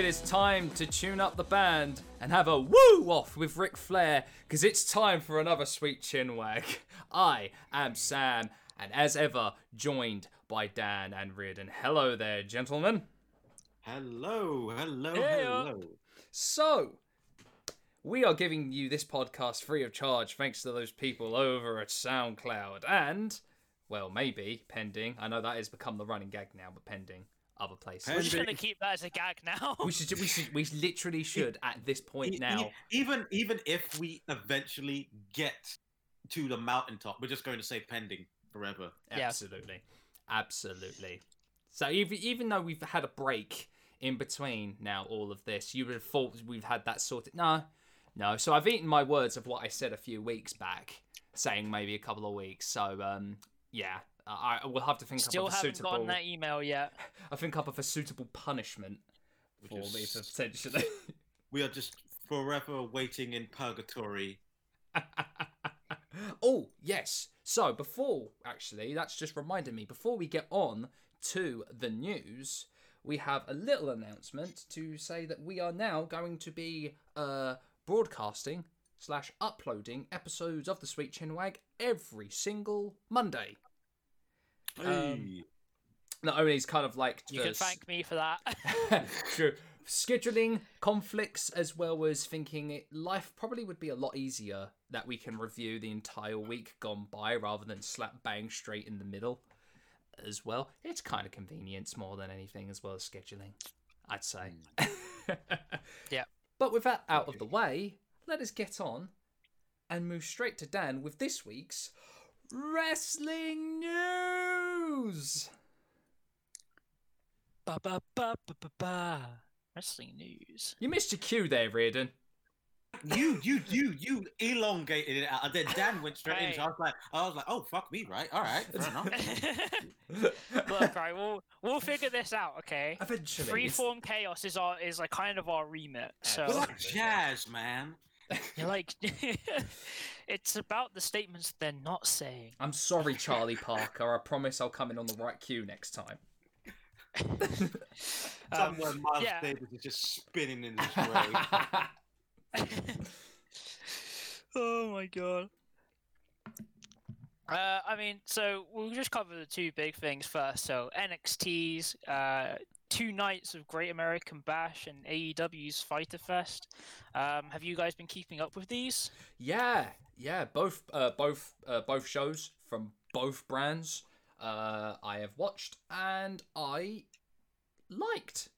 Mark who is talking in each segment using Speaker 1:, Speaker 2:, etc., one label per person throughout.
Speaker 1: it is time to tune up the band and have a woo off with Ric Flair, because it's time for another sweet chin wag. I am Sam, and as ever, joined by Dan and Reardon. Hello there, gentlemen.
Speaker 2: Hello, hello,
Speaker 3: Hey,
Speaker 2: hello.
Speaker 1: So, we are giving you this podcast free of charge thanks to those people over at SoundCloud. And, well, maybe, pending. I know that has become the running gag now, but pending other places.
Speaker 3: We're just gonna keep that as a gag now.
Speaker 1: We should, we should, we literally should at this point now.
Speaker 2: even even if we eventually get to the mountaintop, we're just going to say pending forever.
Speaker 3: Yeah.
Speaker 1: Absolutely, absolutely. So even even though we've had a break in between now all of this, you would have thought we've had that sorted. No, no. So I've eaten my words of what I said a few weeks back, saying maybe a couple of weeks. So um, yeah, I, I will have to think
Speaker 3: Still
Speaker 1: up of a
Speaker 3: haven't
Speaker 1: suitable.
Speaker 3: gotten that email yet.
Speaker 1: I think up of a suitable punishment for
Speaker 2: Which
Speaker 1: me
Speaker 2: is-
Speaker 1: potentially.
Speaker 2: We are just forever waiting in purgatory.
Speaker 1: oh, yes. So, before, actually, that's just reminded me, before we get on to the news, we have a little announcement to say that we are now going to be uh, broadcasting slash uploading episodes of the Sweet Chinwag every single Monday. Um, Not only is kind of like
Speaker 3: You
Speaker 1: the
Speaker 3: can thank me for that.
Speaker 1: True. Scheduling conflicts as well as thinking life probably would be a lot easier that we can review the entire week gone by rather than slap bang straight in the middle as well. It's kind of convenience more than anything as well as scheduling, I'd say.
Speaker 3: Yeah.
Speaker 1: But with that out of the way, let us get on and move straight to Dan with this week's wrestling news.
Speaker 3: ba, ba, ba, ba, ba, ba. Wrestling news.
Speaker 1: You missed your cue there, Reardon.
Speaker 2: you you you you elongated it out, and then Dan went straight in. So I was like, I was like, oh fuck me, right? All right, fair enough.
Speaker 3: Look, right, we'll we'll figure this out, okay?
Speaker 1: Eventually. it's-
Speaker 3: Freeform chaos is our is like kind of our remit. So
Speaker 2: We're like jazz, man.
Speaker 3: you're like, it's about the statements they're not saying.
Speaker 1: I'm sorry, Charlie Parker. I promise I'll come in on the right cue next time.
Speaker 3: Um,
Speaker 2: Somewhere Miles
Speaker 3: yeah.
Speaker 2: Davis is just spinning in his grave.
Speaker 3: oh my god. Uh, I mean, so we'll just cover the two big things first. So NXT's uh, two nights of Great American Bash and AEW's Fyter Fest. Um, have you guys been keeping up with these?
Speaker 1: yeah, yeah. Both, uh, both, uh, both shows from both brands. Uh, I have watched and I liked.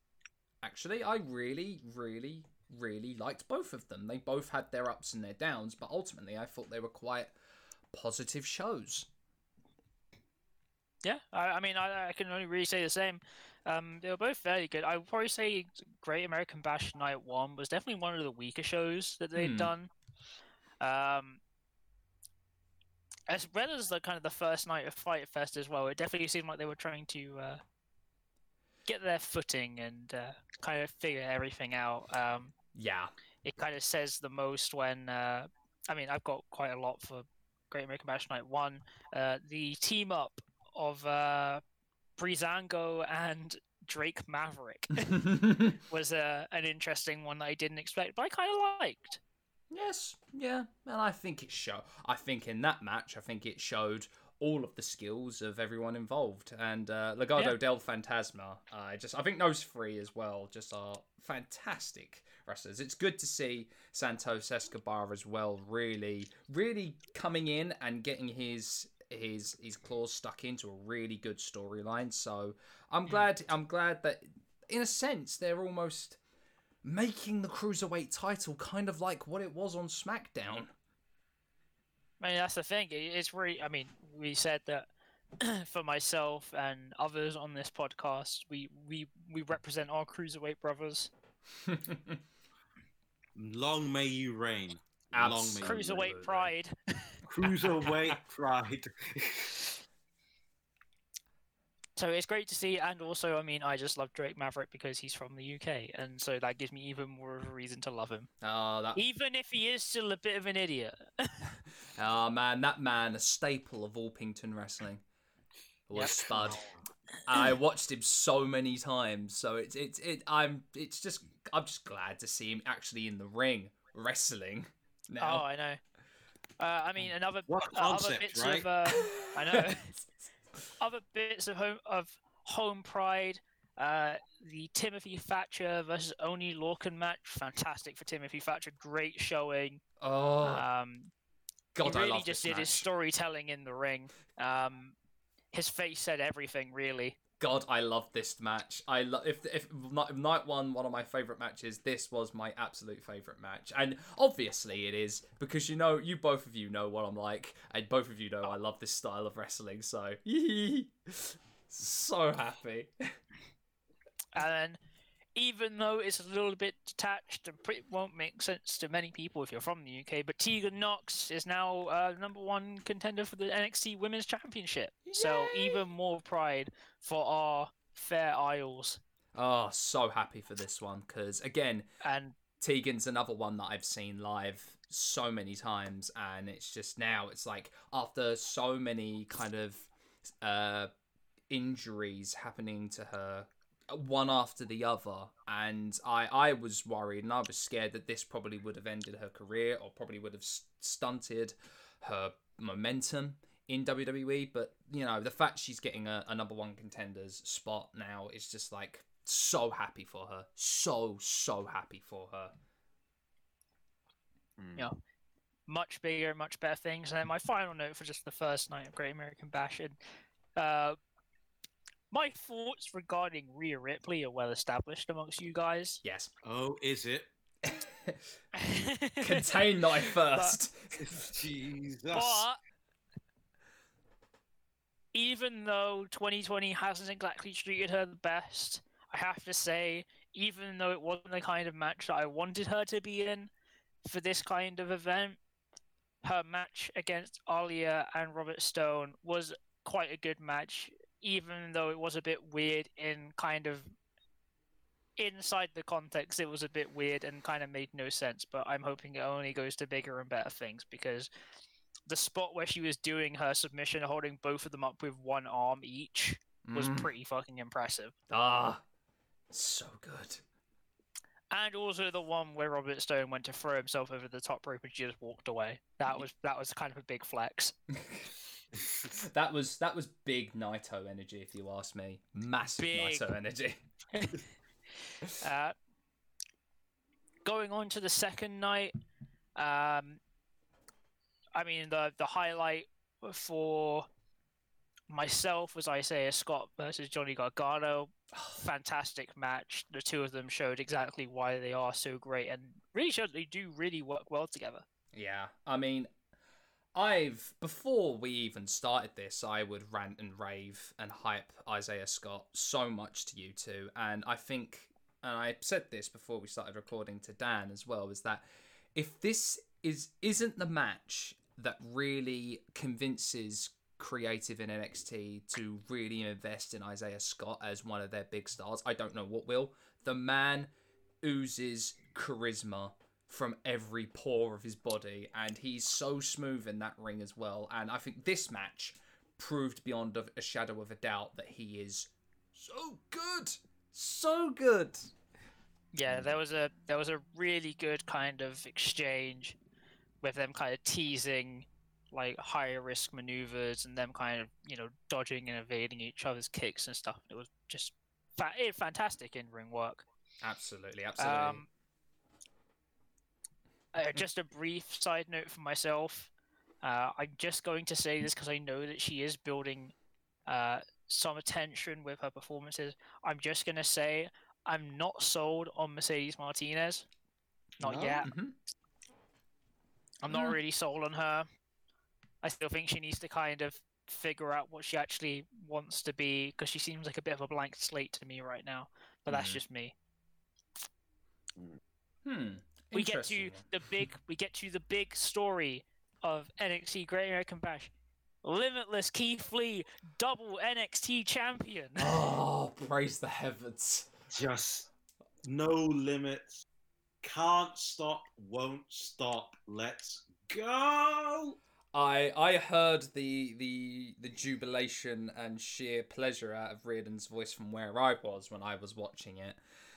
Speaker 1: Actually, I really, really, really liked both of them. They both had their ups and their downs, but ultimately, I thought they were quite positive shows.
Speaker 3: Yeah, I, I mean, I, I can only really say the same. Um, they were both very good. I would probably say Great American Bash Night One was definitely one of the weaker shows that they'd
Speaker 1: Hmm.
Speaker 3: done. Um, as well as the kind of the first night of Fight Fest as well, it definitely seemed like they were trying to uh, get their footing and uh, kind of figure everything out. Um,
Speaker 1: Yeah.
Speaker 3: it kind of says the most when uh, I mean I've got quite a lot for Great American Bash Night One. Uh, the team up of uh, Breezango and Drake Maverick was uh, an interesting one that I didn't expect, but I kind of liked.
Speaker 1: Yes, yeah, and I think it show. I think in that match, I think it showed all of the skills of everyone involved, and uh, Legado
Speaker 3: Yeah.
Speaker 1: del Fantasma. I just, I think those three as well, just are fantastic wrestlers. It's good to see Santos Escobar as well, really, really coming in and getting his his his claws stuck into a really good storyline. So I'm glad, I'm glad that in a sense they're almost making the cruiserweight title kind of like what it was on SmackDown.
Speaker 3: I mean that's the thing. It's really. I mean, we said that for myself and others on this podcast, we we we represent our cruiserweight brothers.
Speaker 2: Long may you reign.
Speaker 1: Abs-
Speaker 2: Long may you reign.
Speaker 3: Cruiserweight pride.
Speaker 2: Cruiserweight pride.
Speaker 3: So it's great to see, and also, I mean, I just love Drake Maverick because he's from the UK, and so that gives me even more of a reason to love him,
Speaker 1: Oh, that.
Speaker 3: even if he is still a bit of an idiot.
Speaker 1: Oh man, that man, a staple of all Orpington wrestling, was
Speaker 3: Yep.
Speaker 1: Spud. I watched him so many times, so it's it's it. I'm it's just I'm just glad to see him actually in the ring wrestling Now. Oh.
Speaker 3: I know. Uh, I mean, another
Speaker 2: What a
Speaker 3: uh, other bits
Speaker 2: right?
Speaker 3: of uh, I know other bits of home of home pride. Uh, the Timothy Thatcher versus Oni Lorcan match, fantastic for Timothy Thatcher. Great showing.
Speaker 1: oh
Speaker 3: Um,
Speaker 1: God,
Speaker 3: he really
Speaker 1: I love
Speaker 3: just
Speaker 1: this
Speaker 3: did his storytelling in the ring. Um, his face said everything, really.
Speaker 1: God, I love this match. I love if if Ni- night one one of my favorite matches. This was my absolute favorite match, and obviously it is because you know you both of you know what I'm like, and both of you know I love this style of wrestling. So so happy.
Speaker 3: And even though it's a little bit detached and pretty, won't make sense to many people if you're from the UK, but Tegan Nox is now uh, number one contender for the NXT Women's Championship. So even more pride for our fair Isles.
Speaker 1: Oh, so happy for this one because again,
Speaker 3: And
Speaker 1: Tegan's another one that I've seen live so many times, and it's just now it's like after so many kind of uh, injuries happening to her, one after the other, and I I was worried and I was scared that this probably would have ended her career or probably would have stunted her momentum in WWE. But you know the fact she's getting a, a number one contenders spot now is just like so happy for her, so so happy for her.
Speaker 2: Mm.
Speaker 3: Yeah. much bigger, much better things. And then my final note for just the first night of Great American Bash. And, uh, my thoughts regarding Rhea Ripley are well established amongst you guys.
Speaker 1: Yes,
Speaker 2: Oh, is it?
Speaker 1: contain thy first.
Speaker 2: Jesus.
Speaker 3: But even though 2020 hasn't exactly treated her the best, I have to say, even though it wasn't the kind of match that I wanted her to be in for this kind of event, her match against Aliyah and Robert Stone was quite a good match, even though it was a bit weird in kind of inside the context it was a bit weird and kind of made no sense but i'm hoping it only goes to bigger and better things because the spot where she was doing her submission, holding both of them up with one arm each, was
Speaker 1: Mm.
Speaker 3: pretty fucking impressive.
Speaker 1: ah, so good.
Speaker 3: And also the one where Robert Stone went to throw himself over the top rope and she just walked away. That was that was kind of a big flex.
Speaker 1: that was that was big Naito energy, if you ask me. Massive
Speaker 3: Big.
Speaker 1: Naito energy.
Speaker 3: Uh, going on to the second night, um, I mean the the highlight for myself was Isaiah Scott versus Johnny Gargano. Fantastic match. The two of them showed exactly why they are so great and really showed they do really work well together.
Speaker 1: Yeah, I mean, I've before we even started this, I would rant and rave and hype Isaiah Scott so much to you two, and I think, and I said this before we started recording to Dan as well, is that if this is isn't the match that really convinces creative in NXT to really invest in Isaiah Scott as one of their big stars, I don't know what will. The man oozes charisma from every pore of his body, and he's so smooth in that ring as well. And I think this match proved beyond a, a shadow of a doubt that he is so good, so good.
Speaker 3: Yeah, there was a there was a really good kind of exchange with them kind of teasing like higher risk maneuvers and them kind of you know dodging and evading each other's kicks and stuff. It was just fa- eh, fantastic in ring work.
Speaker 1: Absolutely, absolutely.
Speaker 3: Um, uh, just a brief side note for myself. Uh, I'm just going to say this because I know that she is building uh, some attention with her performances. I'm just going to say I'm not sold on Mercedes Martinez. Not
Speaker 2: No?
Speaker 3: yet.
Speaker 1: Mhm.
Speaker 3: I'm not
Speaker 1: Mm.
Speaker 3: really sold on her. I still think she needs to kind of figure out what she actually wants to be because she seems like a bit of a blank slate to me right now. But that's
Speaker 1: Mhm.
Speaker 3: just me.
Speaker 1: Hmm.
Speaker 3: We get to the big we get to the big story of NXT Great American Bash. Limitless Keith Lee, double NXT champion.
Speaker 1: Oh, praise the heavens!
Speaker 2: Just no limits. Can't stop, won't stop. Let's go.
Speaker 1: I I heard the the the jubilation and sheer pleasure out of Reardon's voice from where I was when I was watching it.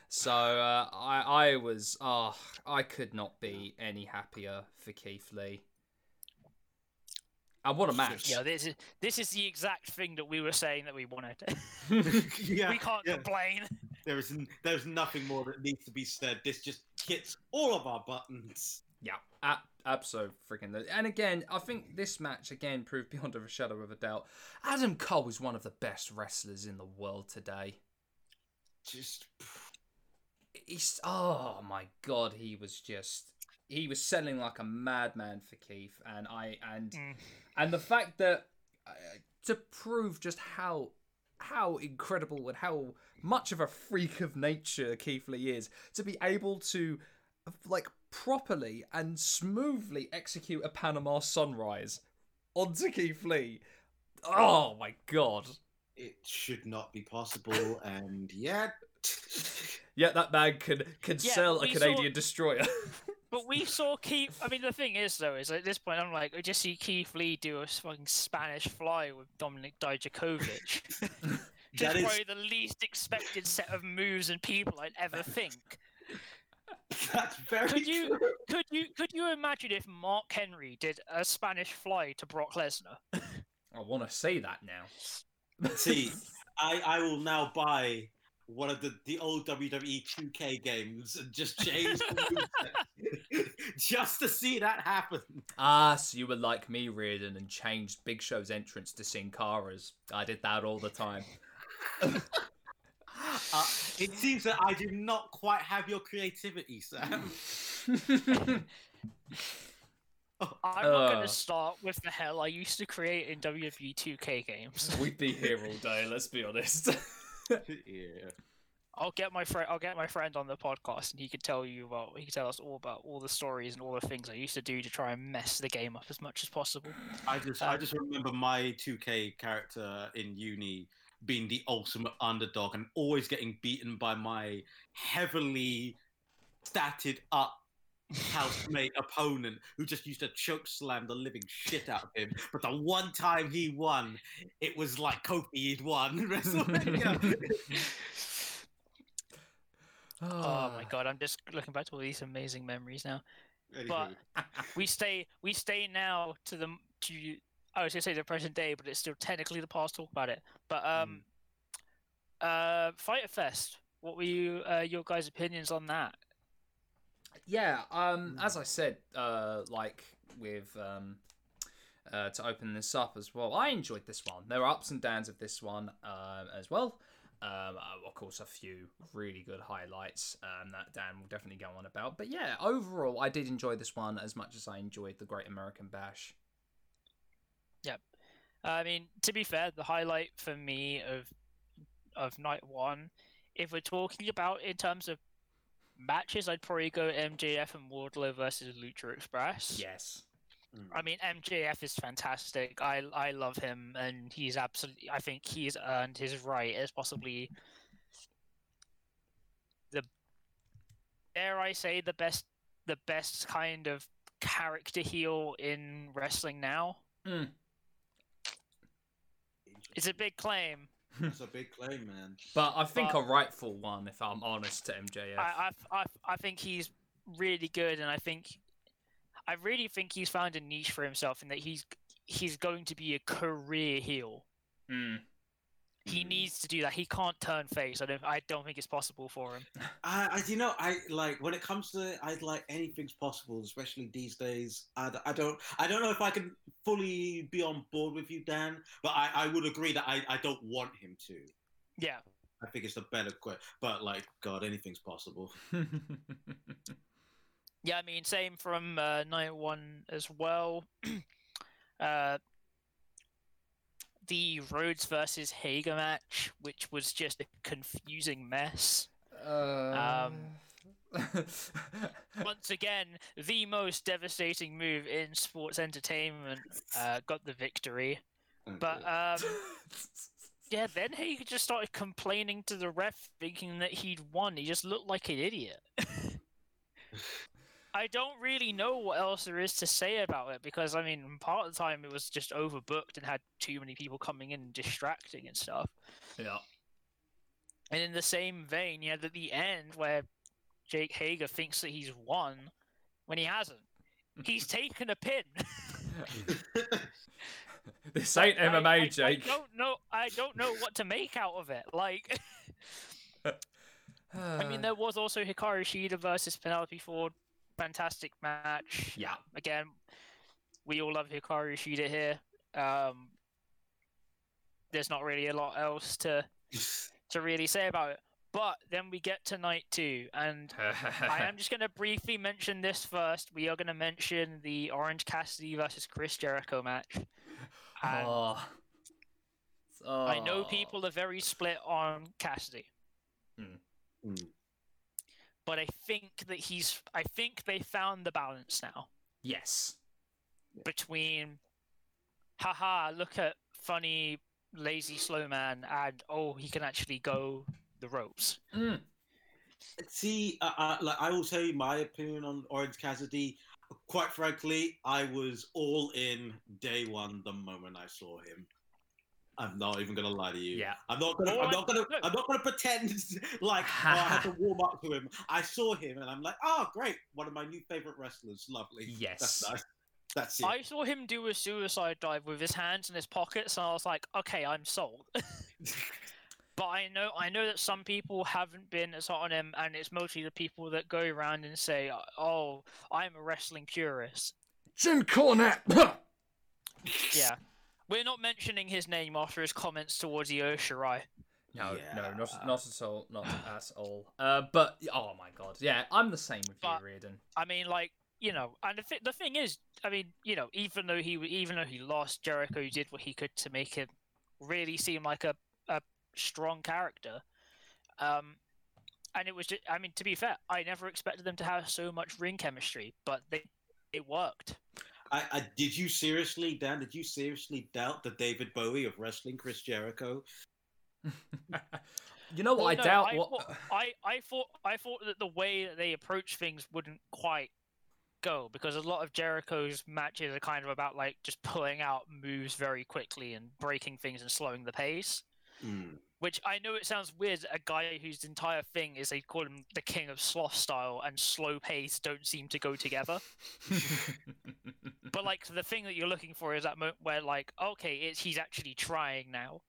Speaker 1: So uh, I I was oh I could not be any happier for Keith Lee. And what a match!
Speaker 3: Yeah, this is this is the exact thing that we were saying that we wanted.
Speaker 4: yeah,
Speaker 3: we can't
Speaker 4: yeah.
Speaker 3: complain.
Speaker 4: There is there's nothing more that needs to be said. This just hits all of our buttons.
Speaker 1: Yeah, ab- absolutely freaking. And again, I think this match again proved beyond a shadow of a doubt. Adam Cole is one of the best wrestlers in the world today.
Speaker 4: Just
Speaker 1: He's oh my god, he was just he was selling like a madman for Keith, and I and
Speaker 3: Mm.
Speaker 1: and the fact that uh, to prove just how how incredible and how much of a freak of nature Keith Lee is to be able to like properly and smoothly execute a Panama sunrise onto Keith Lee. Oh my god.
Speaker 4: it should not be possible, and yet.
Speaker 1: Yeah, that man can can
Speaker 3: Yeah,
Speaker 1: sell a
Speaker 3: we saw-
Speaker 1: Canadian destroyer.
Speaker 3: But we saw Keith. I mean, the thing is, though, is at this point, I'm like, I just see Keith Lee do a fucking Spanish fly with Dominik Dijakovic.
Speaker 4: That
Speaker 3: Just
Speaker 4: is-
Speaker 3: probably the least expected set of moves and people I'd ever think.
Speaker 4: That's very
Speaker 3: Could you-
Speaker 4: true.
Speaker 3: Could you could you imagine if Mark Henry did a Spanish fly to Brock Lesnar?
Speaker 1: I want to say that now.
Speaker 4: See, I, I will now buy one of the, the old WWE 2K games and just change just to see that happen.
Speaker 1: Ah, so you were like me, Reardon, and changed Big Show's entrance to Sin Cara's. I did that all the time.
Speaker 4: Uh, it seems that I do not quite have your creativity, Sam.
Speaker 3: I'm not going
Speaker 1: Uh.
Speaker 3: to start with the hell I used to create in WWE 2K games.
Speaker 1: We'd be here all day. Let's be honest.
Speaker 4: yeah.
Speaker 3: I'll get my friend. I'll get my friend on the podcast, and he could tell you about. He could tell us all about all the stories and all the things I used to do to try and mess the game up as much as possible.
Speaker 4: I just I
Speaker 3: Um,
Speaker 4: just remember my 2K character in uni being the ultimate underdog and always getting beaten by my heavily statted up housemate opponent who just used to choke slam the living shit out of him. But the one time he won, it was like Kofi had won WrestleMania.
Speaker 3: Oh my god, I'm just looking back to all these amazing memories now. But we stay. We stay now to the to. I was gonna say the present day, but it's still technically the past. Talk about it. But um, uh, Fyter Fest. What were you uh, your guys' opinions on that?
Speaker 1: Yeah, um,
Speaker 4: Mm.
Speaker 1: as I said, uh, like with um, uh, to open this up as well, I enjoyed this one. There are ups and downs of this one um, as well. Um, uh, of course, a few really good highlights um, that Dan will definitely go on about. But yeah, overall, I did enjoy this one as much as I enjoyed the Great American Bash. Yep.
Speaker 3: I mean, to be fair, the highlight for me of of night one, if we're talking about in terms of matches, I'd probably go MJF and Wardlow versus Lucha Express.
Speaker 1: Yes.
Speaker 3: I mean, MJF is fantastic. I I love him, and he's absolutely. I think he's earned his right as possibly the. Dare I say the best, the best kind of character heel in wrestling now.
Speaker 1: Mm.
Speaker 3: It's a big claim.
Speaker 4: That's a big claim, man.
Speaker 1: But I think
Speaker 3: But-
Speaker 1: a rightful one, if I'm honest, to MJF.
Speaker 3: I, I, I, I think he's really good, and I think, I really think he's found a niche for himself, in that he's he's going to be a career heel.
Speaker 1: Mm.
Speaker 3: He needs to do that. He can't turn face. I don't. I don't think it's possible for him.
Speaker 4: I, I you know I like when it comes to I'd like anything's possible, especially these days. I, I don't I don't know if I can fully be on board with you, Dan, but I, I would agree that I, I don't want him to.
Speaker 3: Yeah.
Speaker 4: I think it's a better question, but like God, anything's possible.
Speaker 3: Yeah. I mean, same from uh, night one as well. uh, the Rhodes versus Hager match, which was just a confusing mess.
Speaker 1: Uh,
Speaker 3: Once again, the most devastating move in sports entertainment uh, got the victory. But um, yeah, then he just started complaining to the ref, thinking that he'd won. He just looked like an idiot. I don't really know what else there is to say about it because I mean, part of the time it was just overbooked and had too many people coming in and distracting and stuff.
Speaker 1: Yeah.
Speaker 3: And in the same vein, you had at the end where Jake Hager thinks that he's won when he hasn't. He's taken a pin.
Speaker 1: This ain't
Speaker 3: I-
Speaker 1: MMA,
Speaker 3: I,
Speaker 1: Jake.
Speaker 3: I don't know. I don't know what to make out of it. Like, I mean, there was also Hikaru Shida versus Penelope Ford. Fantastic match.
Speaker 1: yeah.
Speaker 3: Again, we all love Hikaru Shida here. Um, there's not really a lot else to to really say about it. But then we get to night two, and I am just going to briefly mention this first. We are going to mention the Orange Cassidy versus Chris Jericho match. And
Speaker 1: oh.
Speaker 3: I know
Speaker 1: Oh.
Speaker 3: people are very split on Cassidy.
Speaker 4: Mm.
Speaker 3: But I think that he's. I think they found the balance now
Speaker 1: Yes.
Speaker 3: between, haha, look at funny, lazy slow man, and oh, he can actually go the ropes.
Speaker 1: Mm.
Speaker 4: See, uh, uh, like I will say my opinion on Orange Cassidy. Quite frankly, I was all in day one the moment I saw him. I'm not even gonna lie to you.
Speaker 1: Yeah.
Speaker 4: I'm not gonna.
Speaker 3: Oh,
Speaker 4: I'm
Speaker 3: I-
Speaker 4: not gonna.
Speaker 3: look.
Speaker 4: I'm not gonna pretend like oh, I had to warm up to him. I saw him and I'm like, oh, great! One of my new favorite wrestlers. Lovely.
Speaker 1: Yes.
Speaker 4: That's nice. That's it.
Speaker 3: I saw him do a suicide dive with his hands in his pockets, and I was like, okay, I'm sold. but I know, I know that some people haven't been as hot on him, and it's mostly the people that go around and say, "Oh, I'm a wrestling purist."
Speaker 1: Jim Cornette.
Speaker 3: Yeah, we're not mentioning his name after his comments towards the Shirai.
Speaker 1: No, no, not,
Speaker 4: Yeah.
Speaker 1: not at all. Not at all. Uh, but, oh my god. Yeah, I'm the same with
Speaker 3: But-
Speaker 1: you, Reardon.
Speaker 3: I mean, like you know, and the, th- the thing is, I mean, you know, even though he even though he lost, Jericho did what he could to make him really seem like a a strong character. Um, and it was just, I mean, to be fair, I never expected them to have so much ring chemistry, but they it worked.
Speaker 4: I, I, did you seriously, Dan? Did you seriously doubt the David Bowie of wrestling, Chris Jericho?
Speaker 1: you know what?
Speaker 3: Well,
Speaker 1: I
Speaker 3: no,
Speaker 1: doubt
Speaker 3: I
Speaker 1: what.
Speaker 3: Thought, I I thought I thought that the way that they approach things wouldn't quite go because a lot of Jericho's matches are kind of about like just pulling out moves very quickly and breaking things and slowing the pace.
Speaker 4: Mm.
Speaker 3: Which I know it sounds weird. A guy whose entire thing is they call him the king of sloth style and slow pace don't seem to go together. But like the thing that you're looking for is that moment where like okay, it's he's actually trying now.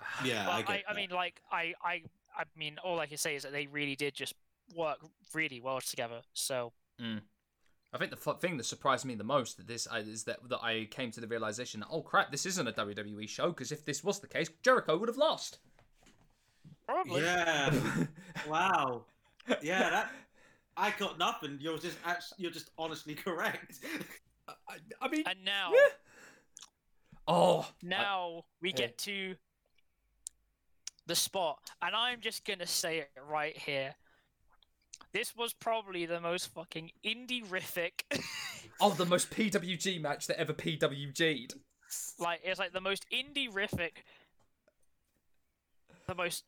Speaker 4: Yeah, I
Speaker 3: I,
Speaker 4: get
Speaker 3: I,
Speaker 4: that.
Speaker 3: mean, like, I, I, I mean, all I can say is that they really did just work really well together. So,
Speaker 1: I think the f- thing that surprised me the most that this uh, is that that I came to the realization that oh crap, this isn't a WWE show because if this was the case, Jericho would have lost.
Speaker 3: probably.
Speaker 4: Yeah. wow. Yeah, that. I got nothing. You're just act- you're just honestly correct.
Speaker 1: I, I mean,
Speaker 3: And now,
Speaker 1: Yeah. oh,
Speaker 3: now we
Speaker 1: yeah.
Speaker 3: get to the spot, and I'm just gonna say it right here. This was probably the most fucking indie-rific.
Speaker 1: oh, the most PWG match that ever PWG'd.
Speaker 3: like it's like the most indie-rific, the most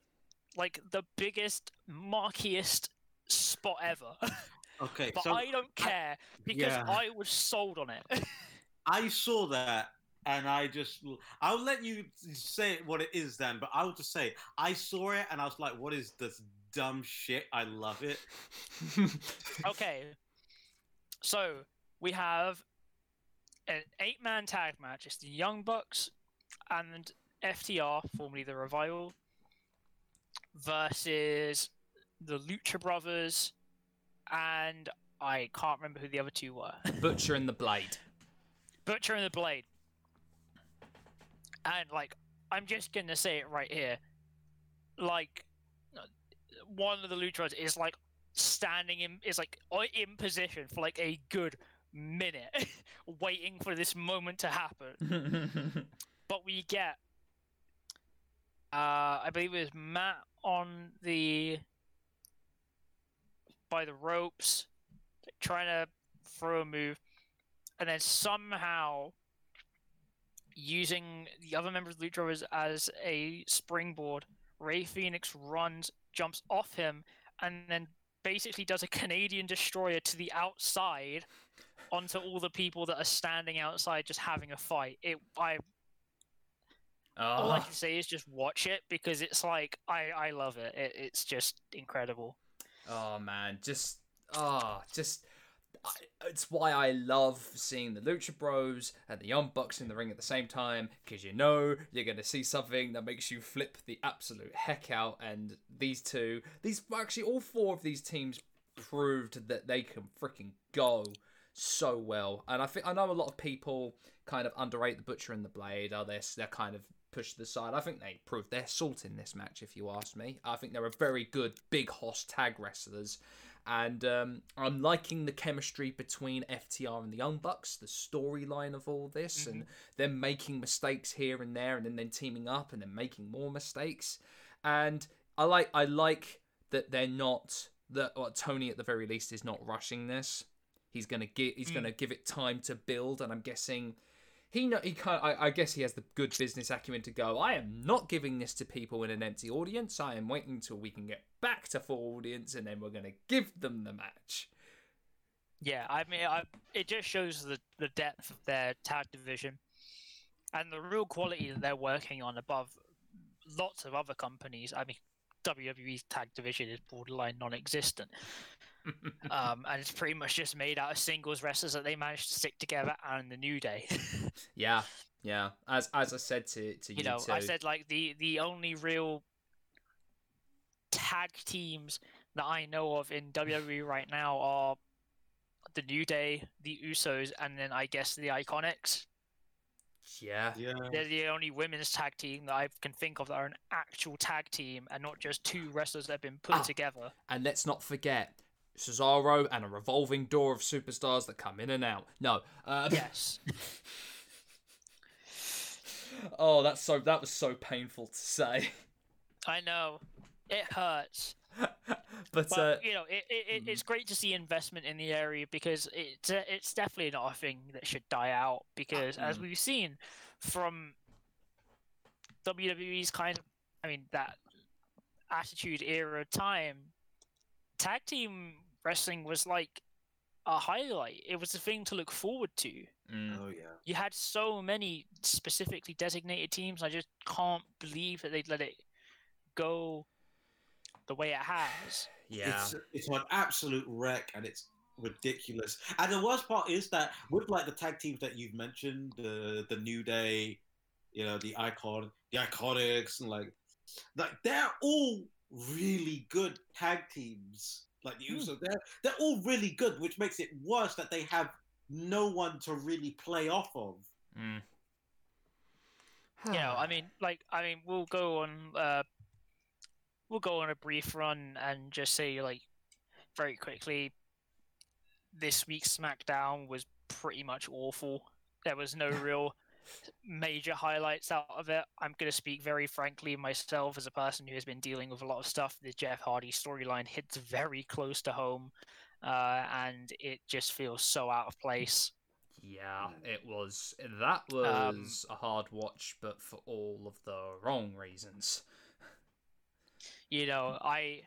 Speaker 3: like the biggest, markiest spot ever.
Speaker 4: Okay,
Speaker 3: but
Speaker 4: so
Speaker 3: I don't care because
Speaker 4: yeah.
Speaker 3: I was sold on it.
Speaker 4: I saw that and I just I'll let you say what it is then, but I'll just say I saw it and I was like, what is this dumb shit? I love it.
Speaker 3: okay, so we have an eight-man tag match. It's the Young Bucks and FTR, formerly the Revival, versus the Lucha Brothers, and I can't remember who the other two were.
Speaker 1: Butcher and the Blade.
Speaker 3: Butcher and the Blade. And like, I'm just gonna say it right here. Like, one of the Lutras is like standing in, is like in position for like a good minute, waiting for this moment to happen. But we get, uh, I believe it was Matt on the by the ropes, trying to throw a move, and then somehow using the other members of the Lucha Brothers as a springboard, Rey Fenix runs, jumps off him, and then basically does a Canadian destroyer to the outside onto all the people that are standing outside just having a fight. It I all I
Speaker 1: Oh,
Speaker 3: can say is just watch it because it's like I I love it. it it's just incredible.
Speaker 1: Oh man, just ah, just. I, it's why I love seeing the Lucha Bros and the Young Bucks in the ring at the same time because you know you're going to see something that makes you flip the absolute heck out. And these two, these actually all four of these teams proved that they can freaking go so well. And I think I know a lot of people kind of underrate the Butcher and the Blade. Are they? They're kind of pushed to the side. I think they proved their salt in this match. If you ask me, I think they're a very good big hoss tag wrestlers. And um, I'm liking the chemistry between FTR and the Young Bucks, the storyline of all this, and them making mistakes here and there, and then, then teaming up and then making more mistakes. And I like I like that they're not that well, Tony at the very least is not rushing this. He's gonna give he's
Speaker 3: Mm.
Speaker 1: gonna give it time to build, and I'm guessing he know he kind I, I guess he has the good business acumen to go. I am not giving this to people in an empty audience. I am waiting until we can get back to full audience, and then we're gonna give them the match.
Speaker 3: Yeah, I mean, I, it just shows the, the depth of their tag division and the real quality that they're working on above lots of other companies. I mean, WWE's tag division is borderline non-existent, um, and it's pretty much just made out of singles wrestlers that they managed to stick together and the New Day.
Speaker 1: yeah, yeah. As as I said to to you,
Speaker 3: you know,
Speaker 1: two,
Speaker 3: I said like the the only real tag teams that I know of in WWE right now are the New Day, the Usos, and then I guess the Iconics.
Speaker 1: yeah,
Speaker 2: Yeah.
Speaker 3: They're the only women's tag team that I can think of that are an actual tag team and not just two wrestlers that have been put
Speaker 1: Ah.
Speaker 3: together.
Speaker 1: And let's not forget Cesaro and a revolving door of superstars that come in and out. No. Uh,
Speaker 3: Yes.
Speaker 1: oh, that's so that was so painful to say.
Speaker 3: I know. It hurts.
Speaker 1: but
Speaker 3: But
Speaker 1: uh,
Speaker 3: you know, it, it, it, it's great to see investment in the area because it's uh, it's definitely not a thing that should die out. Because as
Speaker 1: Mm.
Speaker 3: we've seen from WWE's kind of, I mean, that Attitude Era time, tag team wrestling was like a highlight. It was a thing to look forward to.
Speaker 1: mm,
Speaker 2: Oh yeah.
Speaker 3: You had so many specifically designated teams. I just can't believe that they'd let it go the way it has.
Speaker 1: yeah,
Speaker 2: It's it's an absolute wreck and it's ridiculous. And the worst part is that with like the tag teams that you've mentioned, the the New Day, you know, the icon, the Iconics, and like like they're all really good tag teams. Like the
Speaker 3: Hmm.
Speaker 2: Usos, they're they're all really good, which makes it worse that they have no one to really play off of.
Speaker 1: mm.
Speaker 3: you know, I mean, like, I mean, we'll go on, uh, we'll go on a brief run and just say, like, very quickly, this week's SmackDown was pretty much awful. There was no real major highlights out of it. I'm going to speak very frankly myself as a person who has been dealing with a lot of stuff. The Jeff Hardy storyline hits very close to home, uh, and it just feels so out of place.
Speaker 1: Yeah, it was. That
Speaker 3: Um,
Speaker 1: was a hard watch, but for all of the wrong reasons.
Speaker 3: you know i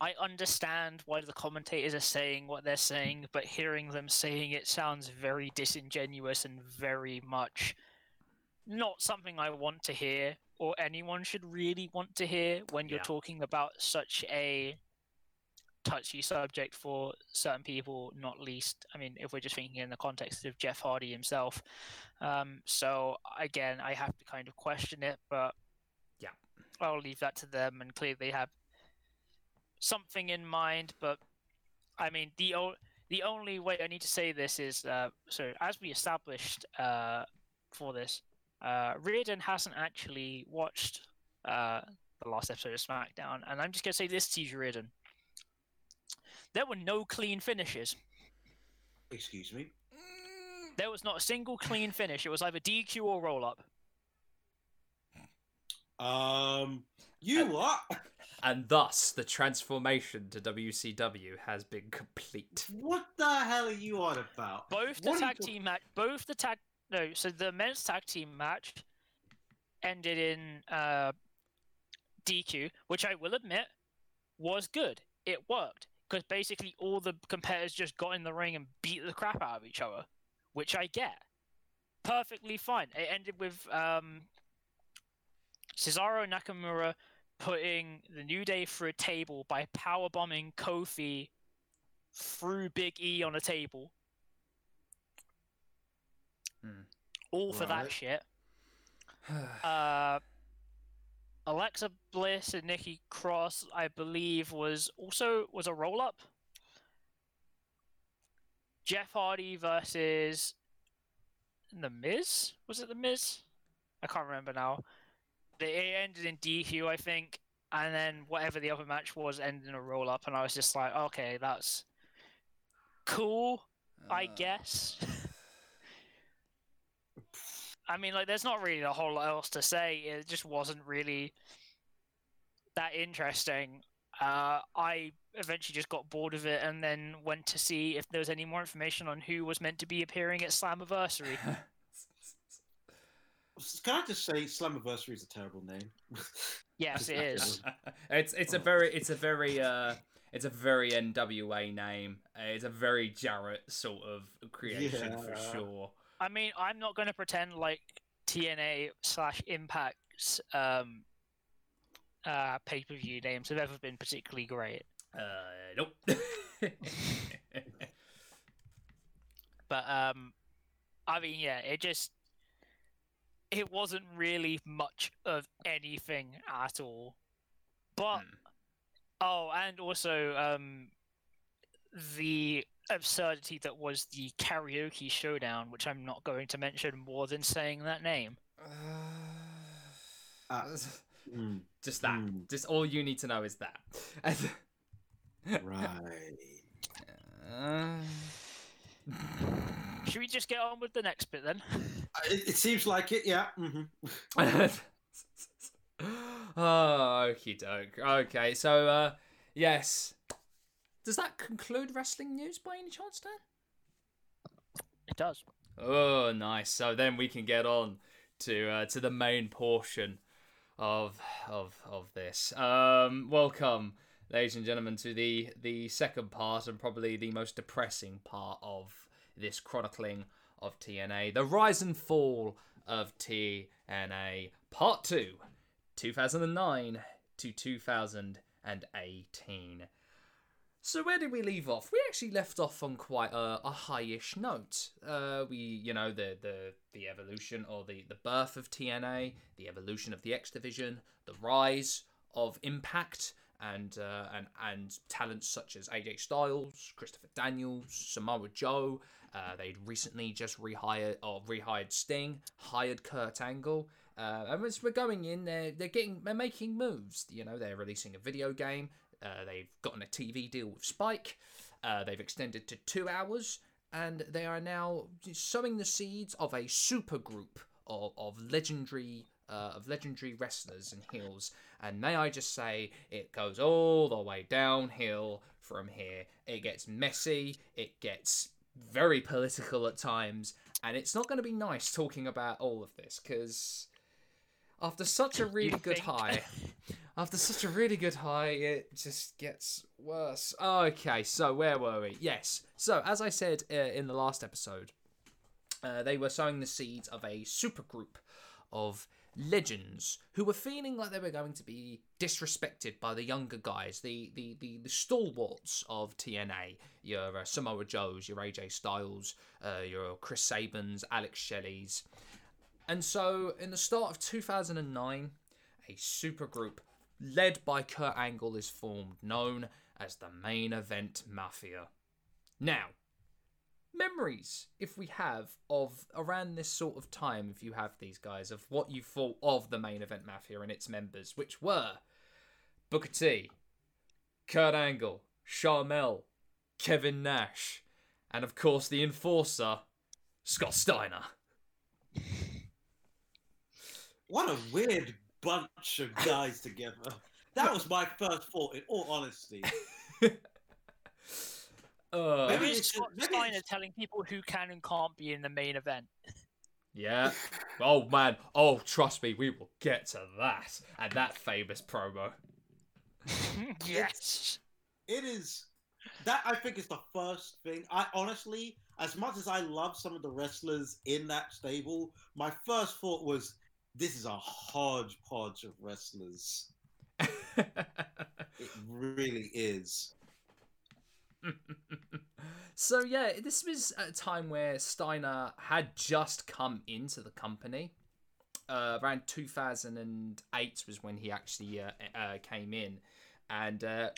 Speaker 3: i understand why the commentators are saying what they're saying but hearing them saying it sounds very disingenuous and very much not something i want to hear or anyone should really want to hear when you're
Speaker 1: Yeah.
Speaker 3: talking about such a touchy subject for certain people not least i mean if we're just thinking in the context of jeff hardy himself um, so again i have to kind of question it but
Speaker 1: Yeah.
Speaker 3: I'll leave that to them, and clearly they have something in mind. But I mean, the o- the only way I need to say this is uh, so as we established uh, for this, uh, Reardon hasn't actually watched uh, the last episode of SmackDown, and I'm just gonna say this to you, Reardon. There were no clean finishes.
Speaker 2: Excuse me.
Speaker 3: There was not a single clean finish. It was either DQ or roll up.
Speaker 2: Um, you what?
Speaker 1: And thus, the transformation to WCW has been complete.
Speaker 2: What the hell are you on about?
Speaker 3: both the
Speaker 2: What
Speaker 3: tag team match both the tag no so the men's tag team match ended in uh dq which i will admit was good it worked because basically all the competitors just got in the ring and beat the crap out of each other, which I get. Perfectly fine. It ended with um, Cesaro Nakamura putting the New Day through a table by power bombing Kofi through Big E on a table.
Speaker 1: Hmm.
Speaker 3: All for that shit. Uh, Alexa Bliss and Nikki Cross, I believe, was also was a roll up. Jeff Hardy versus the Miz. Was it the Miz? I can't remember now. It ended in DQ, I think, and then whatever the other match was ended in a roll up, and I was just like, okay, that's cool, I
Speaker 1: Uh,
Speaker 3: guess. I mean, like, there's not really a whole lot else to say. It just wasn't really that interesting. Uh, I eventually just got bored of it and then went to see if there was any more information on who was meant to be appearing at Slammiversary.
Speaker 2: Can I just say Slammiversary is a terrible name?
Speaker 3: yes, it is.
Speaker 1: it's it's a very it's a very uh it's a very NWA name. Uh, It's a very Jarrett sort of creation for sure.
Speaker 3: I mean, I'm not going to pretend like TNA slash Impact's um, uh, pay per view names have ever been particularly great.
Speaker 1: Uh, nope.
Speaker 3: But um, I mean, yeah, it just it wasn't really much of anything at all. But
Speaker 1: Hmm.
Speaker 3: oh, and also um, the absurdity that was the karaoke showdown, which I'm not going to mention more than saying that name.
Speaker 2: Uh, Mm,
Speaker 1: just that.
Speaker 2: Hmm.
Speaker 1: Just all you need to know is that.
Speaker 2: right.
Speaker 1: Uh,
Speaker 3: Should we just get on with the next bit then?
Speaker 2: Uh, It, it seems like it, yeah. hmm
Speaker 1: oh, okie doke. Okay, so uh, yes. Does that conclude wrestling news by any chance, Dan?
Speaker 3: It does.
Speaker 1: Oh, nice. So then we can get on to uh, to the main portion of of of this. Um, welcome, ladies and gentlemen, to the the second part and probably the most depressing part of this chronicling of TNA, the rise and fall of TNA, part two, 2009 to 2018. So where did we leave off? We actually left off on quite a, a high-ish note. Uh, we, you know, the the the evolution or the the birth of TNA, the evolution of the X Division, the rise of Impact, and uh, and and talents such as AJ Styles, Christopher Daniels, Samoa Joe. Uh, they'd recently just rehired or rehired Sting, hired Kurt Angle. Uh, and as we're going in, they're they're getting they're making moves. You know, they're releasing a video game. Uh, they've gotten a TV deal with Spike. Uh, they've extended to two hours, and they are now sowing the seeds of a super group of, of legendary uh, of legendary wrestlers and heels. And may I just say, it goes all the way downhill from here. It gets messy. It gets very political at times, and it's not going to be nice talking about all of this because after such a really good
Speaker 3: think?
Speaker 1: high. After such a really good high, it just gets worse. Okay, so where were we? Yes. So, as I said uh, in the last episode, uh, they were sowing the seeds of a supergroup of legends who were feeling like they were going to be disrespected by the younger guys, the the the, the stalwarts of TNA, your uh, Samoa Joes, your AJ Styles, uh, your Chris Sabins, Alex Shelley's. And so, in the start of 2009, a supergroup led by Kurt Angle is formed, known as the Main Event Mafia. Now, memories, if we have, of around this sort of time, if you have these guys, of what you thought of the Main Event Mafia and its members, which were Booker T, Kurt Angle, Charmel, Kevin Nash, and of course the enforcer, Scott Steiner.
Speaker 2: What a weird bunch of guys together. That was my first thought, in all honesty.
Speaker 1: Uh,
Speaker 2: Maybe
Speaker 3: Maybe
Speaker 2: it's
Speaker 3: it's Scott
Speaker 2: just- maybe
Speaker 3: Steiner
Speaker 2: it's-
Speaker 3: telling people who can and can't be in the main event.
Speaker 1: Yeah. Oh man. Oh, trust me, we will get to that and that famous promo.
Speaker 3: yes.
Speaker 2: It is
Speaker 4: that I think is the first thing. I honestly, as much as I love some of the wrestlers in that stable, my first thought was, this is a hodgepodge of wrestlers. It really is.
Speaker 1: so yeah, this was at a time where Steiner had just come into the company. Uh, around 2008 was when he actually uh, uh, came in, and uh,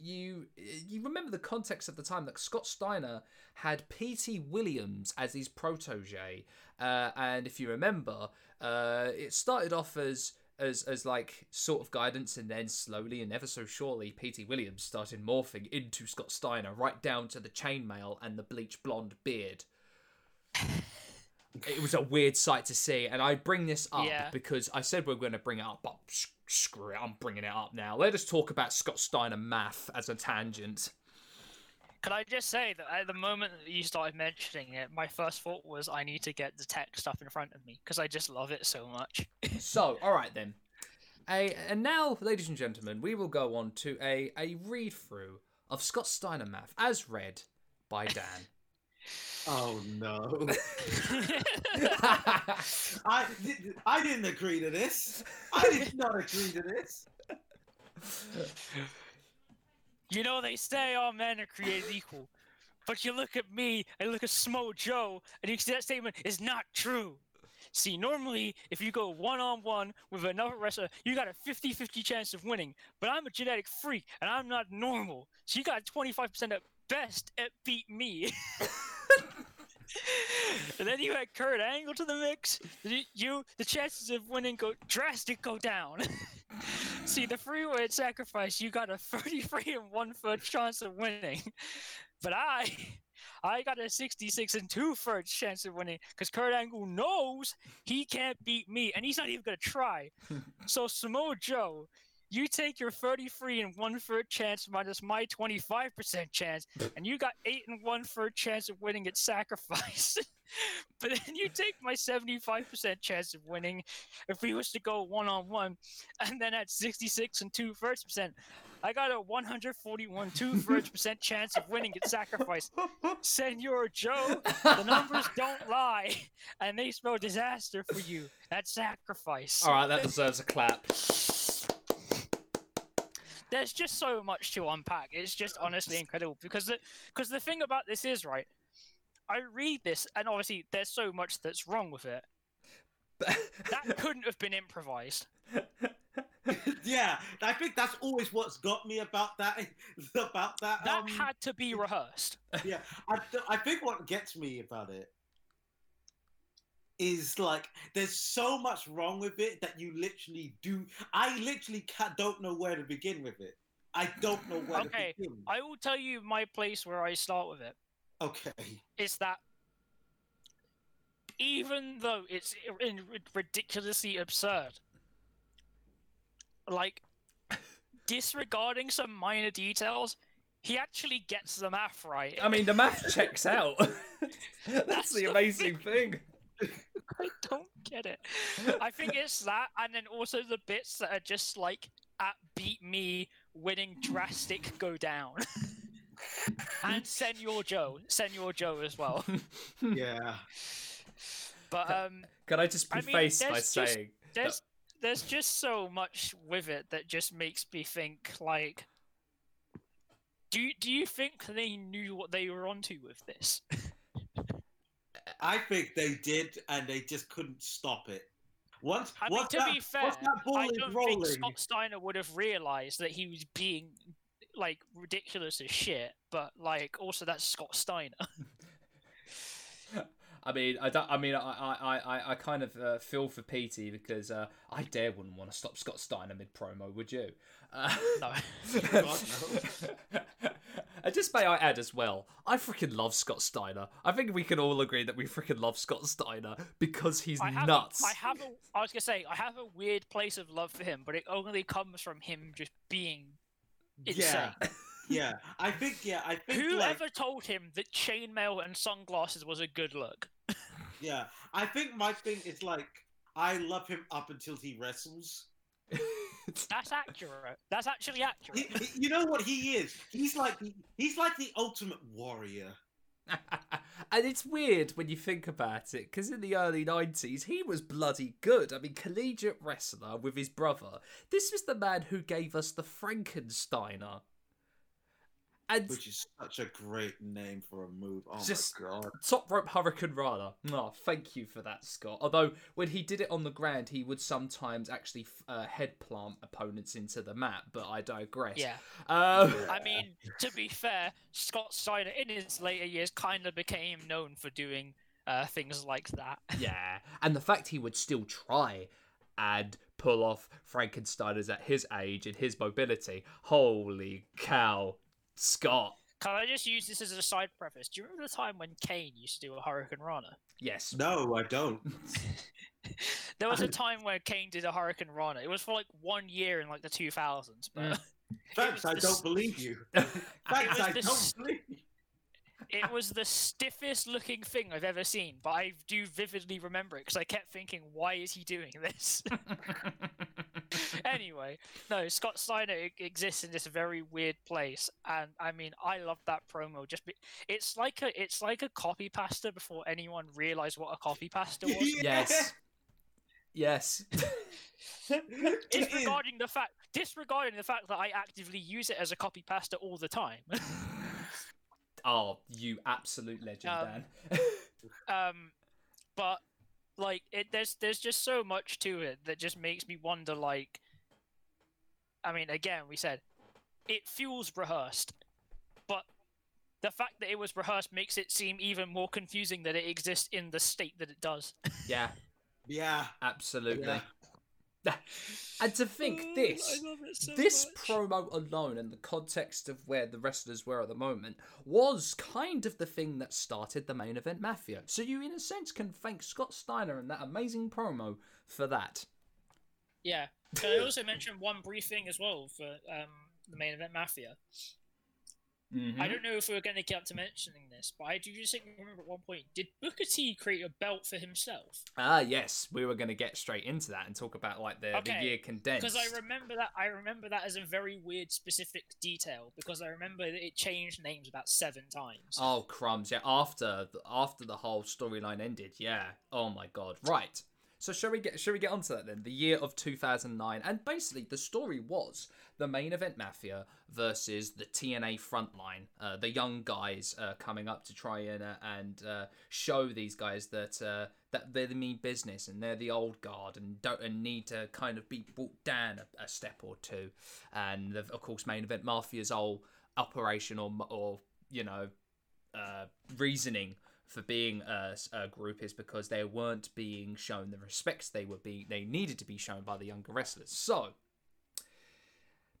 Speaker 1: you you remember the context of the time that Scott Steiner had P.T. Williams as his protege, uh, and if you remember, uh, it started off as as as like sort of guidance, and then slowly and ever so surely, P.T. Williams started morphing into Scott Steiner, right down to the chainmail and the bleach blonde beard. It was a weird sight to see, and I bring this up
Speaker 3: Yeah.
Speaker 1: because I said we are going to bring it up, but screw it, I'm bringing it up now. Let us talk about Scott Steiner math as a tangent.
Speaker 3: Can I just say that at the moment that you started mentioning it, my first thought was I need to get the tech stuff in front of me because I just love it so much.
Speaker 1: So, all right then. A, and now, ladies and gentlemen, we will go on to a, a read through of Scott Steiner math as read by Dan.
Speaker 4: Oh no! I I didn't agree to this. I did not agree to this.
Speaker 3: you know they say all men are created equal, but you look at me and look at Samoa Joe, and you see that statement is not true. See, normally, if you go one on one with another wrestler, you got a 50 50 chance of winning. But I'm a genetic freak, and I'm not normal. So you got 25% at best at beat me. and then you add Kurt Angle to the mix. You, the chances of winning go drastic go down. See, the free freeway sacrifice, you got a 33 and one third chance of winning. But I, I got a 66 and two thirds chance of winning because Kurt Angle knows he can't beat me, and he's not even gonna try. so Samoa Joe, you take your 33 and one third chance minus my 25% chance, and you got eight and one third chance of winning at sacrifice. but then you take my 75% chance of winning if we was to go one on one, and then at 66 and two thirds percent, I got a 141 two thirds percent chance of winning at sacrifice. Senor Joe, the numbers don't lie, and they spell disaster for you at sacrifice.
Speaker 1: all right, that deserves a clap.
Speaker 3: There's just so much to unpack. It's just honestly incredible because the because the thing about this is right. I read this, and obviously there's so much that's wrong with it. That couldn't have been improvised.
Speaker 4: yeah, I think that's always what's got me about that. About that.
Speaker 3: That
Speaker 4: um,
Speaker 3: had to be rehearsed.
Speaker 4: yeah, I, th- I think what gets me about it is like there's so much wrong with it that you literally do. I literally ca don't know where to begin with it. I don't know where
Speaker 3: Okay,
Speaker 4: to begin.
Speaker 3: I will tell you my place where I start with it.
Speaker 4: Okay.
Speaker 3: Is that even though it's in- ridiculously absurd, like disregarding some minor details, he actually gets the math right.
Speaker 1: I mean, the math checks out. That's
Speaker 3: That's
Speaker 1: the
Speaker 3: the
Speaker 1: amazing thing.
Speaker 3: I don't get it. I think it's that, and then also the bits that are just like at beat me winning drastic go down. and Senor Joe, Senor Joe as well.
Speaker 4: Yeah.
Speaker 3: But um,
Speaker 1: Can I just
Speaker 3: I mean,
Speaker 1: preface by
Speaker 3: there's just-
Speaker 1: saying
Speaker 3: there's there's just so much with it that just makes me think like. Do do you think they knew what they were onto with this?
Speaker 4: I think they did, and they just couldn't stop it. Once,
Speaker 3: I mean, to
Speaker 4: that,
Speaker 3: be fair,
Speaker 4: that ball
Speaker 3: I don't
Speaker 4: rolling,
Speaker 3: think Scott Steiner would have realized that he was being like ridiculous as shit. But like, also that's Scott Steiner.
Speaker 1: I mean, I don't. I mean, I, I, I, I kind of uh, feel for Petey because uh, I dare wouldn't want to stop Scott Steiner mid promo, would you? Uh,
Speaker 3: No.
Speaker 4: God,
Speaker 1: and just may I add as well, I freaking love Scott Steiner. I think we can all agree that we freaking love Scott Steiner because he's
Speaker 3: I have,
Speaker 1: nuts.
Speaker 3: A, I have a. I was gonna say I have a weird place of love for him, but it only comes from him just being insane.
Speaker 4: yeah, yeah. I think, yeah, I think,
Speaker 3: Whoever
Speaker 4: like,
Speaker 3: told him that chainmail and sunglasses was a good look?
Speaker 4: yeah, I think my thing is like, I love him up until he wrestles.
Speaker 3: That's accurate. That's actually accurate.
Speaker 2: he- you know what he is? He's like the, he's like the ultimate warrior.
Speaker 1: and it's weird when you think about it, because in the early 90s, he was bloody good. I mean, collegiate wrestler with his brother. This was the man who gave us the Frankensteiner. And
Speaker 2: Which is such a great name for a move. Oh
Speaker 1: Just-
Speaker 2: my god.
Speaker 1: top rope hurricanrana. Oh, thank you for that, Scott. Although, when he did it on the ground, he would sometimes actually uh, head plant opponents into the mat, but I digress.
Speaker 3: yeah.
Speaker 1: Um,
Speaker 3: I mean, to be fair, Scott Steiner in his later years kind of became known for doing uh, things like that.
Speaker 1: Yeah, and the fact he would still try and pull off Frankensteiners at his age and his mobility. Holy cow, Scott.
Speaker 3: Can I just use this as a side preface? Do you remember the time when Kane used to do a hurricanrana?
Speaker 1: Yes.
Speaker 2: No, I don't.
Speaker 3: There was a time where Kane did a hurricanrana. It was for like one year in like the 2000s, but
Speaker 1: Mm.
Speaker 2: Thanks, I
Speaker 3: the
Speaker 2: don't believe you.
Speaker 3: It
Speaker 2: Thanks, I
Speaker 3: the
Speaker 2: don't
Speaker 3: s-
Speaker 2: believe you.
Speaker 3: it was the stiffest looking thing I've ever seen. But I do vividly remember it because I kept thinking, why is he doing this? anyway, no, Scott Steiner exists in this very weird place, and I mean, I love that promo. Just be- it's like a it's like a copy pasta before anyone realized what a copy pasta was.
Speaker 1: yes. Yes.
Speaker 3: Disregarding the fact disregarding the fact that I actively use it as a copy pasta all the time.
Speaker 1: oh, you absolute legend,
Speaker 3: Um,
Speaker 1: Dan.
Speaker 3: um, but like it, there's there's just so much to it that just makes me wonder. Like, I mean, again, we said it feels rehearsed, but the fact that it was rehearsed makes it seem even more confusing that it exists in the state that it does.
Speaker 1: yeah,
Speaker 2: Yeah.
Speaker 1: absolutely.
Speaker 2: Yeah.
Speaker 1: And to think
Speaker 3: Oh,
Speaker 1: this,
Speaker 3: I love it so
Speaker 1: this
Speaker 3: much.
Speaker 1: promo alone and the context of where the wrestlers were at the moment was kind of the thing that started the main event mafia. So you, in a sense, can thank Scott Steiner and that amazing promo for that.
Speaker 3: Yeah. Can I also mention one brief thing as well for um, the main event Mafia?
Speaker 1: Mm-hmm.
Speaker 3: I don't know if we are going to get up to mentioning this, but I do just think remember at one point, did Booker T create a belt for himself?
Speaker 1: Ah, yes, we were going to get straight into that and talk about like the, the year condensed.
Speaker 3: Because I remember that I remember that as a very weird specific detail because I remember that it changed names about seven times.
Speaker 1: Oh crumbs! Yeah, after after the whole storyline ended, yeah. Oh my god! Right. So shall we get shall we get onto that then? The year of two thousand nine, and basically the story was the main event mafia versus the TNA frontline, uh, the young guys uh, coming up to try and uh, and uh, show these guys that uh, that they're the mean business and they're the old guard and don't and need to kind of be brought down a, a step or two. And of course, main event mafia's whole operation or or you know uh, reasoning for being a, a group is because they weren't being shown the respects they were being they needed to be shown by the younger wrestlers. So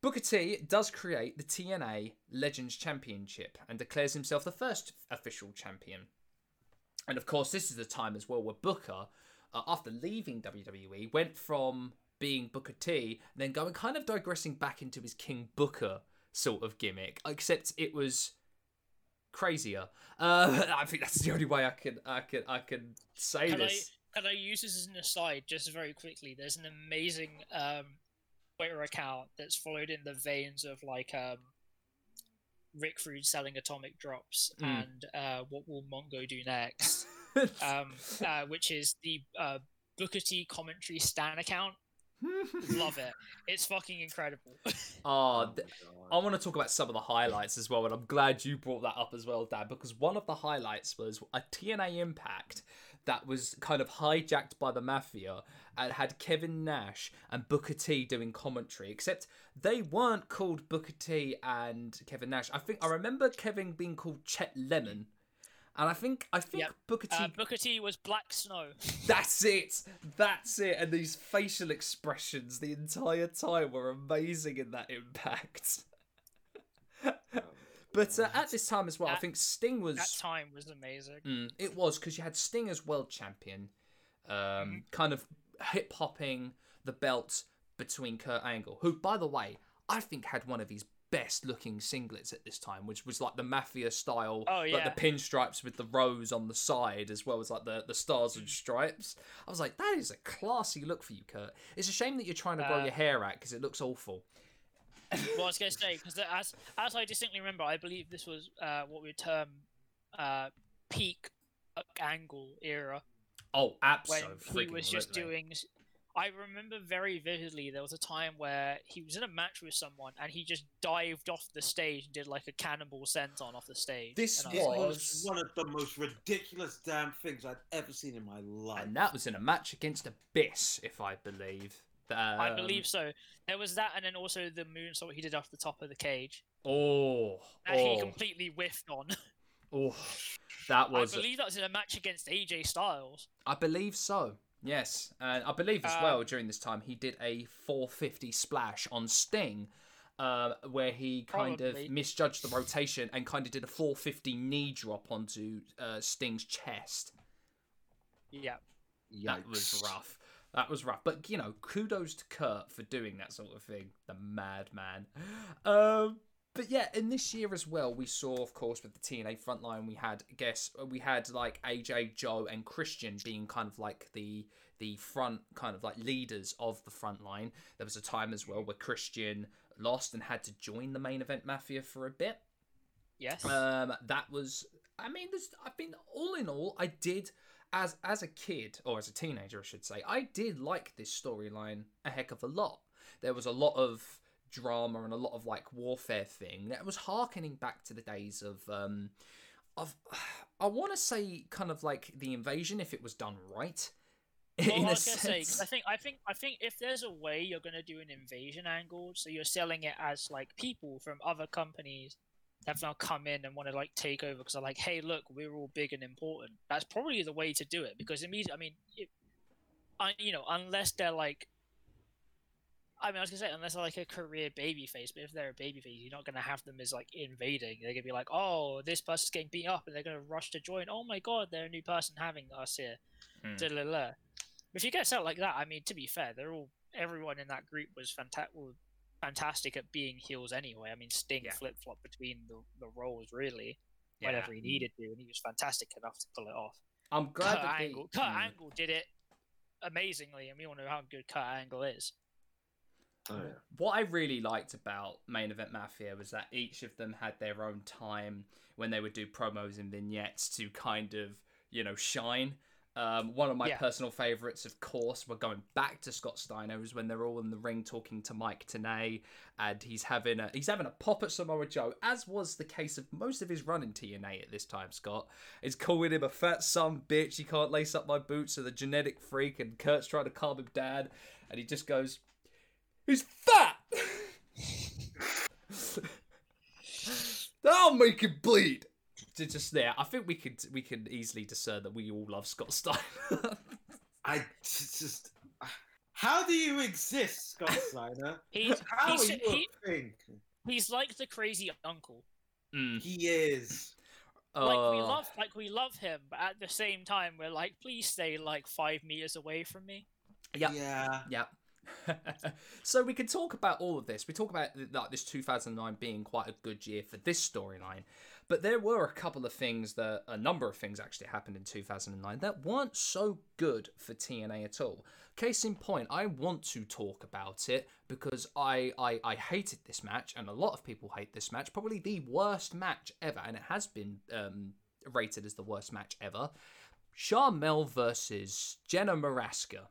Speaker 1: Booker T does create the TNA Legends Championship and declares himself the first official champion. And of course, this is the time as well where Booker, uh, after leaving WWE, went from being Booker T, then going kind of digressing back into his King Booker sort of gimmick, except it was crazier. Uh, I think that's the only way I can I can I can say
Speaker 3: can I
Speaker 1: this.
Speaker 3: can I use this as an aside just very quickly? There's an amazing um, Twitter account that's followed in the veins of like um, Rick Rude selling atomic drops
Speaker 1: Mm.
Speaker 3: and uh, what will Mongo do next? um, uh, which is the uh, Booker T commentary Stan account. Love it. It's fucking incredible.
Speaker 1: Oh,
Speaker 2: oh,
Speaker 1: th- I want to talk about some of the highlights as well, and I'm glad you brought that up as well, Dad, because one of the highlights was a TNA Impact that was kind of hijacked by the Mafia and had Kevin Nash and Booker T doing commentary, except they weren't called Booker T and Kevin Nash. I think I remember Kevin being called Chet Lemon. And I think I think
Speaker 3: Yep.
Speaker 1: Booker T
Speaker 3: Uh, Booker T was Black Snow.
Speaker 1: That's it. That's it. And these facial expressions the entire time were amazing in that impact. but uh, at this time as well, I think Sting was.
Speaker 3: That time was amazing.
Speaker 1: Mm, it was because you had Sting as world champion, um,
Speaker 3: Mm-hmm.
Speaker 1: kind of hip hopping the belt between Kurt Angle, who, by the way, I think had one of his best looking singlets at this time, which was like the mafia style,
Speaker 3: Oh,
Speaker 1: like
Speaker 3: yeah.
Speaker 1: the pinstripes with the rose on the side, as well as like the, the stars and stripes. I was like, that is a classy look for you, Kurt. It's a shame that you're trying to grow
Speaker 3: Uh,
Speaker 1: your hair out because it looks awful.
Speaker 3: Well, I was going to say because as as I distinctly remember, I believe this was uh, what we would term uh, peak angle era
Speaker 1: Oh,
Speaker 3: when
Speaker 1: absolutely.
Speaker 3: he was just doing. S- I remember very vividly there was a time where he was in a match with someone and he just dived off the stage and did like a cannonball senton off the stage.
Speaker 1: This
Speaker 3: and I
Speaker 2: It
Speaker 3: like,
Speaker 1: was-
Speaker 2: was one of the most ridiculous damn things I've ever seen in my life.
Speaker 1: And that was in a match against Abyss, if I believe.
Speaker 3: I
Speaker 1: Um,
Speaker 3: believe so. There was that, and then also the moonsault he did off the top of the cage
Speaker 1: Oh,
Speaker 3: that he
Speaker 1: oh,
Speaker 3: completely whiffed on.
Speaker 1: oh, that was.
Speaker 3: I
Speaker 1: was.
Speaker 3: believe that was in a match against AJ Styles.
Speaker 1: I believe so. Yes, and I believe as
Speaker 3: Um,
Speaker 1: well during this time he did a 450 splash on Sting, uh, where he kind
Speaker 3: Probably.
Speaker 1: of misjudged the rotation and kind of did a 450 knee drop onto uh, Sting's chest.
Speaker 3: Yeah.
Speaker 1: That was rough. That was rough. But you know, kudos to Kurt for doing that sort of thing. The madman. Um but yeah, in this year as well, we saw, of course, with the TNA frontline, we had, I guess, we had like AJ, Joe, and Christian being kind of like the the front kind of like leaders of the front line. There was a time as well where Christian lost and had to join the main event mafia for a bit.
Speaker 3: Yes.
Speaker 1: Um, that was, I mean, there's, I've been all in all, I did as as a kid or as a teenager, I should say, I did like this storyline a heck of a lot. There was a lot of drama and a lot of like warfare thing that was harkening back to the days of um of I want to say kind of like the invasion if it was done right.
Speaker 3: well,
Speaker 1: in
Speaker 3: I
Speaker 1: a
Speaker 3: was gonna say. I think I think I think if there's a way you're gonna do an invasion angle, so you're selling it as like people from other companies have now come in and want to like take over because they're like, hey, look, we're all big and important. That's probably the way to do it because immediately, I mean, it, I, you know, unless they're like. I mean, I was gonna say unless they're like a career babyface, but if they're a babyface, you're not gonna have them as like invading. They're gonna be like, "Oh, this person's getting beat up," and they're gonna rush to join. Oh my god, they're a new person having us here.
Speaker 1: Hmm.
Speaker 3: Da-la-la. If you get set like that, I mean, to be fair, they're all everyone in that group was fantastic. Fantastic at being heels anyway. I mean, Sting
Speaker 1: Yeah.
Speaker 3: flip flop between the, the roles really
Speaker 1: Yeah.
Speaker 3: whenever he needed to, and he was fantastic enough to pull it off.
Speaker 1: I'm glad
Speaker 3: Kurt
Speaker 1: that they-
Speaker 3: Angle, Kurt
Speaker 1: Mm.
Speaker 3: Angle did it amazingly, and we all know how good Kurt Angle is.
Speaker 2: Oh, yeah.
Speaker 1: what I really liked about Main Event Mafia was that each of them had their own time when they would do promos and vignettes to kind of, you know, shine. Um, one of my
Speaker 3: Yeah.
Speaker 1: personal favorites, of course, we're going back to Scott Steiner, is when they're all in the ring talking to Mike Tenay, and he's having a he's having a pop at Samoa Joe, as was the case of most of his run in TNA at this time. Scott is calling him a fat son bitch. He can't lace up my boots, or the genetic freak, and Kurt's trying to calm him down, and he just goes, He's fat. That'll make him bleed. To just there, I think we could we can easily discern that we all love Scott Steiner.
Speaker 2: I just, just. How do you exist, Scott Steiner?
Speaker 3: He's
Speaker 2: How
Speaker 3: he's,
Speaker 2: are you
Speaker 3: he,
Speaker 2: a thing?
Speaker 3: he's like the crazy uncle.
Speaker 1: Mm.
Speaker 2: He is.
Speaker 3: Like we
Speaker 1: Uh,
Speaker 3: love like we love him, but at the same time we're like, please stay like five meters away from me.
Speaker 1: Yeah,
Speaker 2: Yeah.
Speaker 1: Yeah. so we can talk about all of this. We talk about like this 2009 being quite a good year for this storyline, but there were a couple of things that a number of things actually happened in 2009 that weren't so good for TNA at all. Case in point, I want to talk about it because I I, I hated this match, and a lot of people hate this match. Probably the worst match ever, and it has been um, rated as the worst match ever. Sharmell versus Jenna Morasca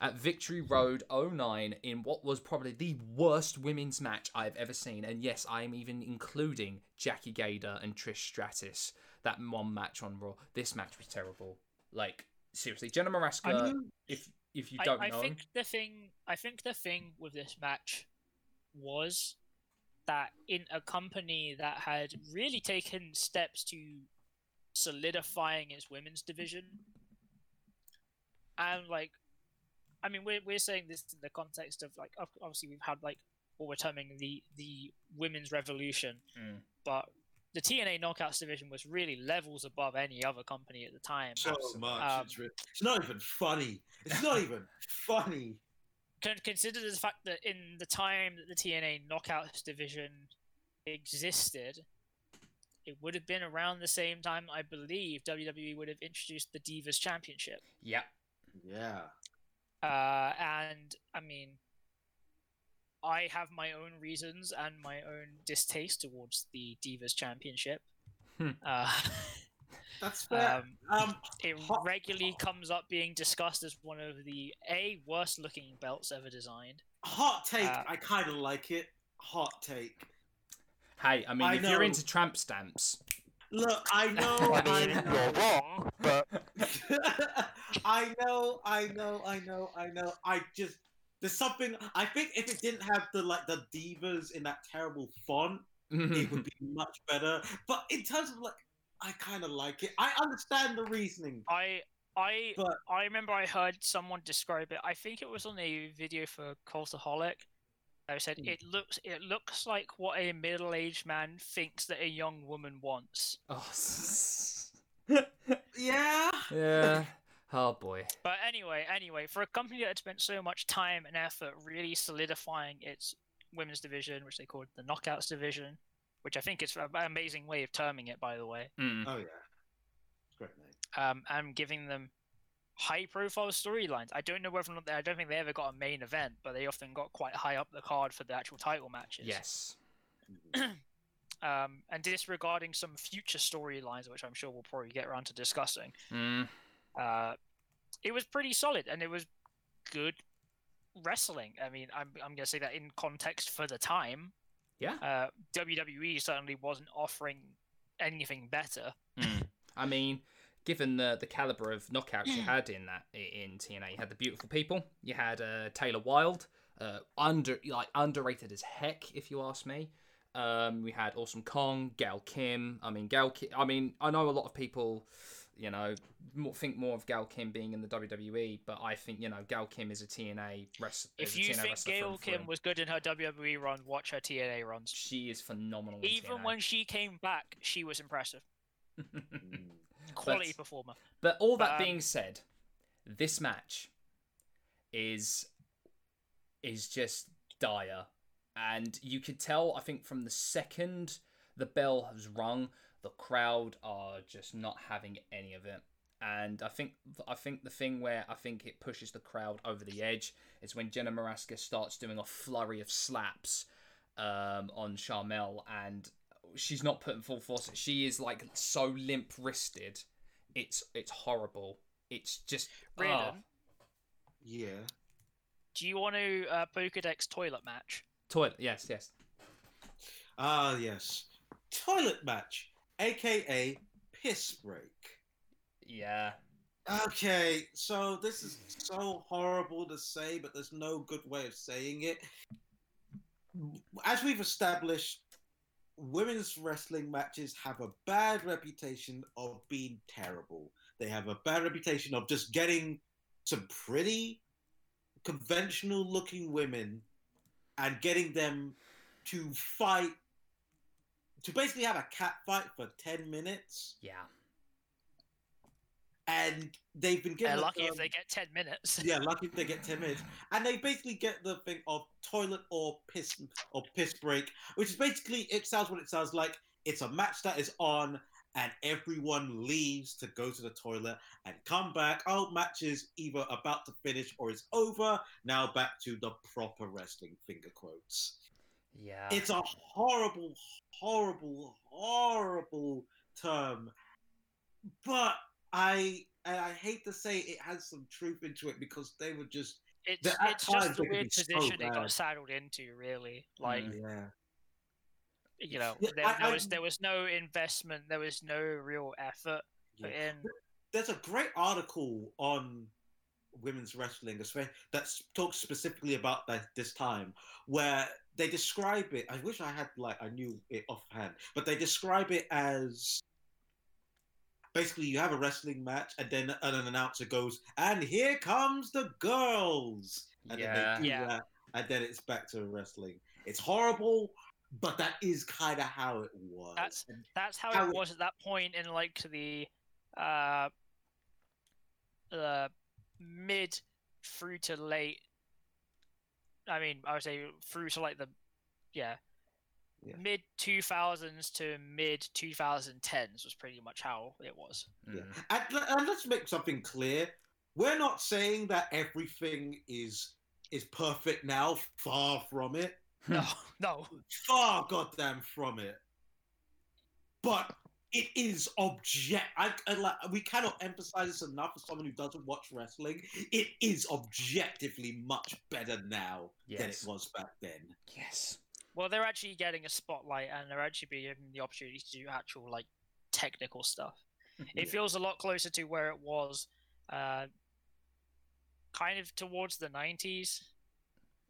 Speaker 1: at Victory Road 09 in what was probably the worst women's match I've ever seen. And yes, I am even including Jackie Gayda and Trish Stratus. That one match on Raw. This match was terrible. Like, seriously, Jenna Morasca,
Speaker 2: I mean,
Speaker 1: if if you don't
Speaker 3: I
Speaker 1: know.
Speaker 3: think the thing I think the thing with this match was that in a company that had really taken steps to solidifying its women's division and like I mean we're we're saying this in the context of like obviously we've had like what we're terming the the women's revolution
Speaker 1: Mm.
Speaker 3: but the TNA Knockouts division was really levels above any other company at the time.
Speaker 2: so
Speaker 1: Absolutely.
Speaker 2: much.
Speaker 3: Um,
Speaker 2: it's, re- it's not even funny. It's not even funny.
Speaker 3: con- consider the fact that in the time that the TNA Knockouts division existed, it would have been around the same time I believe WWE would have introduced the Divas Championship.
Speaker 1: Yep.
Speaker 4: Yeah.
Speaker 3: Uh, and I mean, I have my own reasons and my own distaste towards the Divas Championship.
Speaker 1: Hmm.
Speaker 3: Uh,
Speaker 4: That's fair.
Speaker 3: um,
Speaker 4: Um,
Speaker 3: it
Speaker 4: Hot-
Speaker 3: regularly comes up being discussed as one of the a worst looking belts ever designed.
Speaker 4: hot take.
Speaker 3: Uh,
Speaker 4: I kind of like it. Hot take.
Speaker 1: Hey, I mean,
Speaker 4: I
Speaker 1: if you're into tramp stamps,
Speaker 4: Look, I know.
Speaker 3: I
Speaker 4: I
Speaker 3: mean,
Speaker 4: know.
Speaker 3: you're wrong, but
Speaker 4: I know, I know, I know, I know. I just there's something. I think if it didn't have the like the divas in that terrible font, it would be mm-hmm. much better. But in terms of like, I kind of like it. I understand the reasoning.
Speaker 3: I I
Speaker 4: But-
Speaker 3: I remember I heard someone describe it. I think it was on a video for Cultaholic. I said
Speaker 4: Hmm.
Speaker 3: it looks it looks like what a middle aged man thinks that a young woman wants.
Speaker 1: oh,
Speaker 4: Yeah.
Speaker 1: yeah. Oh boy.
Speaker 3: But anyway, anyway, for a company that had spent so much time and effort really solidifying its women's division, which they called the Knockouts division, which I think is an amazing way of terming it, by the way,
Speaker 1: Mm.
Speaker 4: Oh yeah. Great name.
Speaker 3: um, and giving them high-profile storylines. I don't know whether or not they, I don't think they ever got a main event, but they often got quite high up the card for the actual title matches.
Speaker 1: Yes.
Speaker 3: Um, and disregarding some future storylines, which I'm sure we'll probably get around to discussing.
Speaker 1: Mm.
Speaker 3: uh, it was pretty solid and it was good wrestling. I mean, I'm, I'm going to say that in context for the time.
Speaker 1: Yeah.
Speaker 3: Uh, WWE certainly wasn't offering anything better.
Speaker 1: Mm. I mean, given the the caliber of knockouts you had in that in TNA, you had the beautiful people. You had uh, Taylor Wilde, uh, under like underrated as heck, if you ask me. Um, we had Awesome Kong, Gail Kim. I mean, Gail. Kim, I mean, I know a lot of people, you know, more, think more of Gail Kim being in the WWE, but I think you know Gail Kim is a TNA wrestler.
Speaker 3: If you think Gail Kim was good in her WWE run, watch her TNA runs.
Speaker 1: she is phenomenal. in
Speaker 3: Even
Speaker 1: TNA.
Speaker 3: when she came back, she was impressive. Quality
Speaker 1: But-
Speaker 3: performer.
Speaker 1: But all that
Speaker 3: Um,
Speaker 1: being said, this match is is just dire, and you could tell. I think from the second the bell has rung, the crowd are just not having any of it. And I think I think the thing where I think it pushes the crowd over the edge is when Jenna Morasca starts doing a flurry of slaps um, on Sharmell, and she's not putting full force. She is like so limp wristed. It's it's horrible. It's just
Speaker 3: Brandon,
Speaker 1: ah,
Speaker 4: Yeah.
Speaker 3: do you want to uh, Pokedex toilet match?
Speaker 1: toilet. Yes, yes.
Speaker 4: Ah yes. Toilet match, aka piss break.
Speaker 1: Yeah.
Speaker 4: Okay, so this is so horrible to say, but there's no good way of saying it. As we've established, women's wrestling matches have a bad reputation of being terrible. They have a bad reputation of just getting some pretty conventional looking women and getting them to fight, to basically have a cat fight for 10 minutes
Speaker 1: Yeah.
Speaker 4: And they've been
Speaker 3: They're lucky if
Speaker 4: um,
Speaker 3: they get 10 minutes.
Speaker 4: yeah, lucky if they get ten minutes, and they basically get the thing of toilet or piss or piss break, which is basically it sounds what it sounds like. It's a match that is on, and everyone leaves to go to the toilet and come back. Oh, match is either about to finish or is over. Now back to the proper wrestling. Finger quotes.
Speaker 1: Yeah.
Speaker 4: It's a horrible, horrible, horrible term, but I and I hate to say it has some truth into it because they were just
Speaker 3: It's, it's just
Speaker 4: they
Speaker 3: weird
Speaker 4: so
Speaker 3: position it got saddled into, really. Like,
Speaker 1: Mm.
Speaker 4: yeah.
Speaker 3: you know, there,
Speaker 4: I-
Speaker 3: there
Speaker 4: I-
Speaker 3: was there was no investment, there was no real effort put
Speaker 4: yeah.
Speaker 3: in.
Speaker 4: There's a great article on women's wrestling that talks specifically about that this time where they describe it. I wish I had like I knew it offhand, but they describe it as basically you have a wrestling match and then an announcer goes, "And here comes the girls," and
Speaker 1: Yeah.
Speaker 4: then they do
Speaker 3: Yeah.
Speaker 4: that, and then it's back to wrestling. It's horrible, but that is kind of how it was.
Speaker 3: That's-
Speaker 4: And
Speaker 3: That's how,
Speaker 4: How
Speaker 3: it
Speaker 4: it-
Speaker 3: was at that point in like the uh, uh mid through to late I mean, I would say through to like the, yeah,
Speaker 4: Yeah.
Speaker 3: mid two thousands to mid two thousand tens was pretty much how it was.
Speaker 4: Yeah.
Speaker 1: Mm.
Speaker 4: And, and let's make something clear. We're not saying that everything is is perfect now. Far from it.
Speaker 3: No, no.
Speaker 4: Far goddamn from it. But it is object. I, I like. We cannot emphasize this enough for someone who doesn't watch wrestling. It is objectively much better now than it was back then.
Speaker 1: Yes.
Speaker 3: Well, they're actually getting a spotlight, and they're actually being given the opportunity to do actual like technical stuff. It feels a lot closer to where it was, uh, kind of towards the nineties.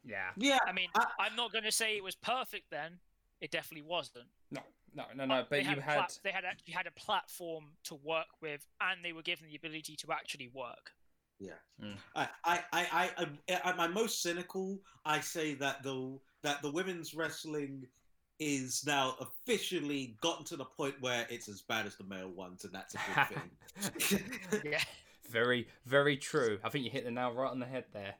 Speaker 1: Yeah.
Speaker 4: Yeah.
Speaker 3: I mean,
Speaker 4: I-
Speaker 3: I'm not going to say it was perfect then. It definitely wasn't.
Speaker 1: No, no, no, no. But
Speaker 3: they
Speaker 1: you
Speaker 3: had,
Speaker 1: had.
Speaker 3: plat- they had actually had a platform to work with, and they were given the ability to actually work.
Speaker 4: Yeah.
Speaker 1: Mm.
Speaker 4: I, I, I, I, I, I'm my most cynical. I say that the that the women's wrestling is now officially gotten to the point where it's as bad as the male ones, and that's a good thing.
Speaker 3: Yeah.
Speaker 1: Very, very true. I think you hit the nail right on the head there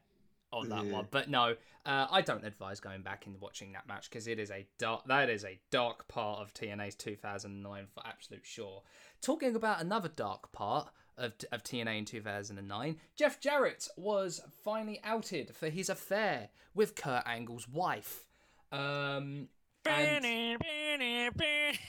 Speaker 1: on that
Speaker 4: Yeah.
Speaker 1: one. But no, uh, I don't advise going back and watching that match because it is a dark. That is a dark part of TNA's 2009 for absolute sure. Talking about another dark part of, of TNA in 2009, Jeff Jarrett was finally outed for his affair with Kurt Angle's wife. Um, and-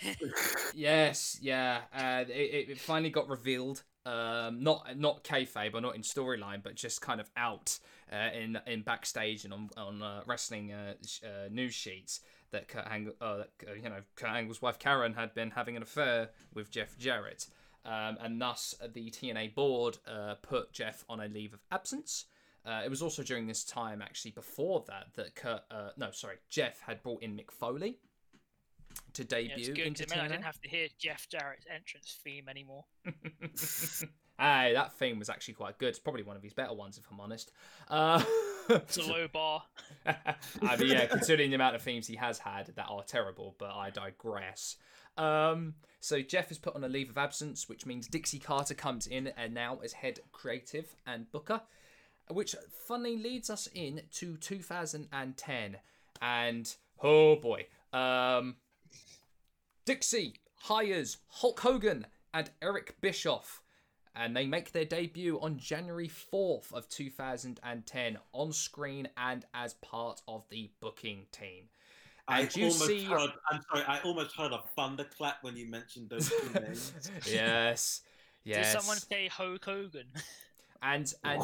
Speaker 1: Yes, yeah. Uh, it, it finally got revealed. Um, not not kayfabe or not in storyline, but just kind of out uh, in in backstage and on on uh, wrestling uh, sh- uh, news sheets that Kurt Angle, uh, that, you know, Kurt Angle's wife Karen had been having an affair with Jeff Jarrett, um, and thus the TNA board uh, put Jeff on a leave of absence. Uh, it was also during this time, actually, before that, that Kurt, uh, no, sorry, Jeff had brought in Mick Foley to
Speaker 3: Yeah,
Speaker 1: debut
Speaker 3: good
Speaker 1: into
Speaker 3: meant I
Speaker 1: TNA.
Speaker 3: didn't have to hear Jeff Jarrett's entrance theme anymore.
Speaker 1: hey, that theme was actually quite good. It's probably one of his better ones, if I'm honest. Uh,
Speaker 3: It's a low bar.
Speaker 1: I mean, yeah, considering the amount of themes he has had that are terrible, but I digress. Um, so Jeff is put on a leave of absence, which means Dixie Carter comes in and now as head creative and booker, which funnily leads us in to 2010. And oh boy, um, Dixie hires Hulk Hogan and Eric Bischoff and they make their debut on January 4th of 2010 on screen and as part of the booking team.
Speaker 4: I
Speaker 1: And you
Speaker 4: almost
Speaker 1: see-
Speaker 4: heard. I'm sorry. I almost heard a thunderclap when you mentioned those two names.
Speaker 1: yes. Yes.
Speaker 3: Did someone say Hulk Hogan?
Speaker 1: and and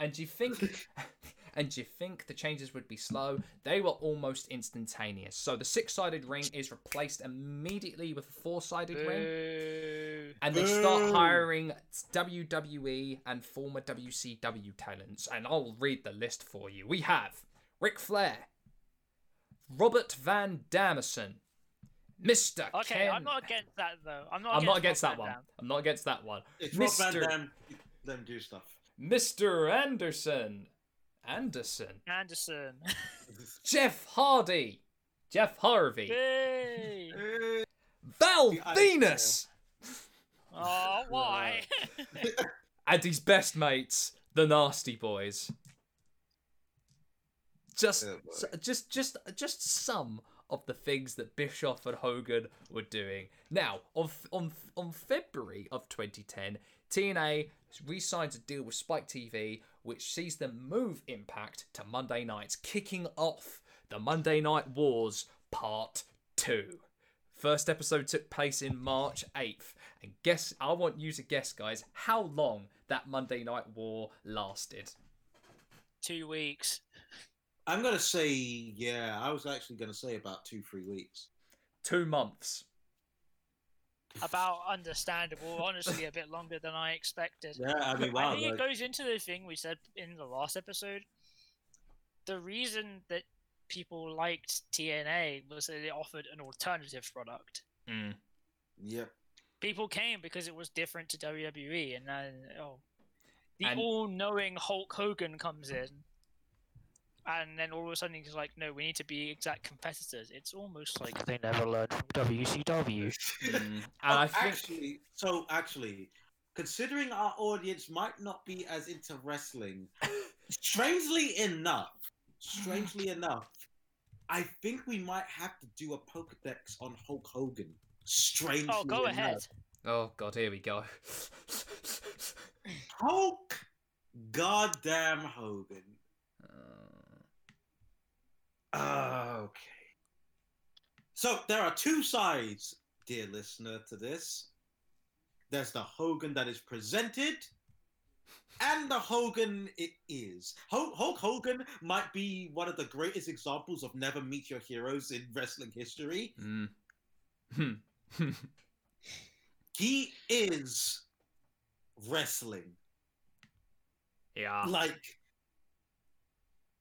Speaker 1: and you think and you think the changes would be slow they were almost instantaneous so the six-sided ring is replaced immediately with a four-sided ring and they start hiring WWE and former WCW talents. And I'll read the list for you. We have Ric Flair, Robert Van Damison, Mr.
Speaker 3: Okay,
Speaker 1: Ken.
Speaker 3: I'm not against that though. I'm not.
Speaker 1: I'm not
Speaker 3: against
Speaker 1: against that
Speaker 3: Rob
Speaker 1: one.
Speaker 3: Dam.
Speaker 1: I'm not against that one.
Speaker 4: It's Rob Van
Speaker 1: Mr.
Speaker 4: Dam. Let do stuff.
Speaker 1: Mr. Anderson, Anderson,
Speaker 3: Anderson.
Speaker 1: Jeff Hardy, Jeff Harvey,
Speaker 3: Yay!
Speaker 1: Val Venis,
Speaker 3: Oh, why?
Speaker 1: and his best mates, the Nasty Boys. Just, just, just, just some of the things that Bischoff and Hogan were doing. Now, on on on February of 2010, TNA re-signs a deal with Spike TV, which sees them move Impact to Monday nights, kicking off the Monday Night Wars Part Two. First episode took place in March 8th. And guess, I want you to guess, guys, how long that Monday Night War lasted.
Speaker 3: Two weeks.
Speaker 4: I'm gonna say yeah. I was actually gonna say about two, three weeks.
Speaker 1: Two months.
Speaker 3: About understandable. Honestly, a bit longer than I expected.
Speaker 4: Yeah, I mean,
Speaker 3: I
Speaker 4: wow.
Speaker 3: think it goes into the thing we said in the last episode. The reason that people liked TNA was that it offered an alternative product.
Speaker 1: Mm.
Speaker 4: Yep.
Speaker 3: People came because it was different to WWE, and then oh, the
Speaker 1: And-
Speaker 3: all-knowing Hulk Hogan comes in, and then all of a sudden he's like, "No, we need to be exact competitors." It's almost like they never learned from WCW.
Speaker 1: Mm. And
Speaker 4: Oh,
Speaker 1: I think
Speaker 4: actually, so actually, considering our audience might not be as into wrestling, strangely enough, strangely enough, I think we might have to do a Pokedex on Hulk Hogan. Strangely
Speaker 3: Oh, go
Speaker 4: enough.
Speaker 3: ahead.
Speaker 1: Oh god, here we go.
Speaker 4: Hulk goddamn Hogan.
Speaker 1: Uh,
Speaker 4: Okay. So there are two sides, dear listener, to this. There's the Hogan that is presented, and the Hogan it is. Hulk, Hulk Hogan might be one of the greatest examples of never meet your heroes in wrestling history.
Speaker 1: mm.
Speaker 4: He is wrestling.
Speaker 1: yeah.
Speaker 4: like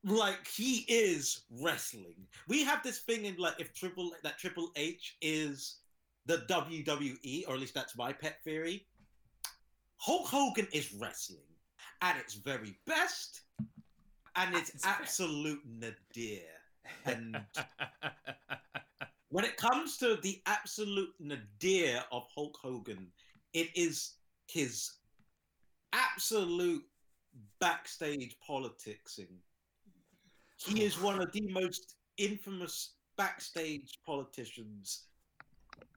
Speaker 4: like he is wrestling. We have this thing in like if Triple that Triple H is the WWE, or at least that's my pet theory. Hulk Hogan is wrestling at its very best, and it's
Speaker 1: its
Speaker 4: absolute nadir. And when it comes to the absolute nadir of Hulk Hogan, it is his absolute backstage politicsing. He is one of the most infamous backstage politicians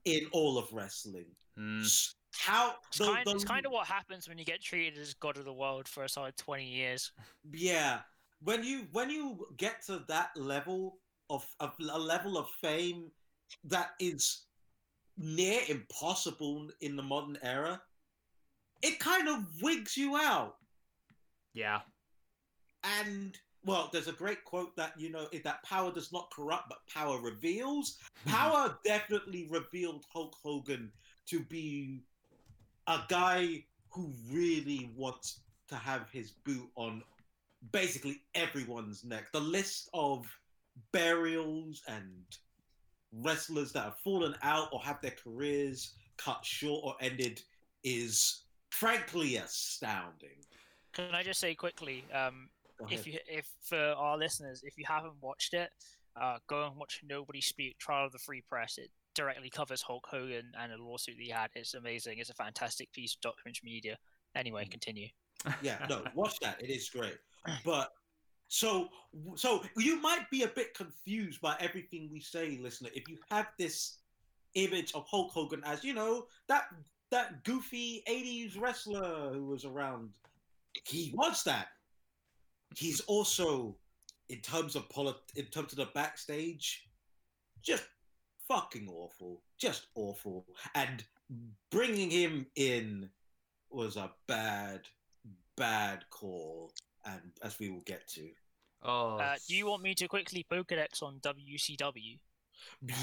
Speaker 4: in all of wrestling.
Speaker 1: Mm.
Speaker 4: How
Speaker 3: It's,
Speaker 4: the-
Speaker 3: kind,
Speaker 4: the-
Speaker 3: it's kind of what happens when you get treated as god of the world for a solid 20 years.
Speaker 4: yeah when you when you get to that level of, of a level of fame that is near impossible in the modern era it kind of wigs you out
Speaker 1: Yeah.
Speaker 4: and well there's a great quote that you know that power does not corrupt but power reveals power definitely revealed hulk hogan to be a guy who really wants to have his boot on basically everyone's neck. The list of burials and wrestlers that have fallen out or have their careers cut short or ended is frankly astounding.
Speaker 3: Can I just say quickly, um,
Speaker 4: Go
Speaker 3: if you if for our listeners, if you haven't watched it, uh, go and watch Nobody Speak Trial of the Free Press. It directly covers Hulk Hogan and a lawsuit that he had. It's amazing. It's a fantastic piece of documentary media. Anyway, continue.
Speaker 4: yeah, no, watch that. It is great. But so so you might be a bit confused by everything we say, listener. If you have this image of Hulk Hogan as you know that that goofy '80s wrestler who was around, he was that. He's also, in terms of polit- in terms of the backstage, just fucking awful, just awful. And bringing him in was a bad, bad call, and as we will get to.
Speaker 1: Oh.
Speaker 3: Uh, do you want me to quickly Pokedex on WCW?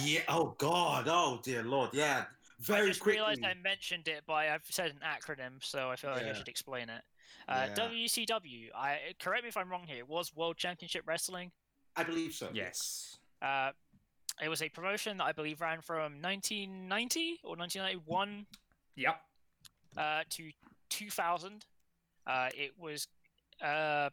Speaker 4: Yeah. Oh God. Oh dear Lord. Yeah. Very
Speaker 3: I just
Speaker 4: quickly.
Speaker 3: realized I mentioned it, but I've said an acronym, so I feel like I should explain it. Uh,
Speaker 4: Yeah.
Speaker 3: WCW. I correct me if I'm wrong here. Was World Championship Wrestling.
Speaker 4: I believe so.
Speaker 1: yes.
Speaker 3: Uh, it was a promotion that I believe ran from 1990 or 1991
Speaker 1: Yep.
Speaker 3: uh, to 2000. Uh, it was uh,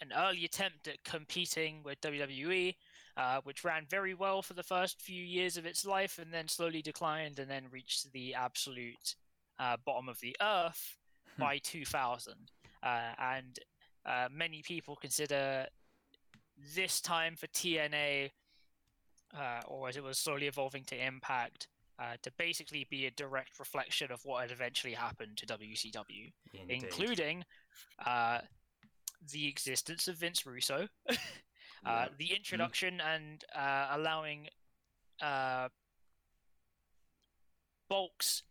Speaker 3: an early attempt at competing with WWE, uh, which ran very well for the first few years of its life and then slowly declined and then reached the absolute uh, bottom of the earth
Speaker 1: Hmm.
Speaker 3: by 2000. Uh, and uh, many people consider this time for TNA, uh, or as it was slowly evolving to Impact, uh, to basically be a direct reflection of what had eventually happened to WCW,
Speaker 1: Indeed.
Speaker 3: including uh, the existence of Vince Russo, uh,
Speaker 4: Yeah.
Speaker 3: the introduction and uh, allowing uh, bulks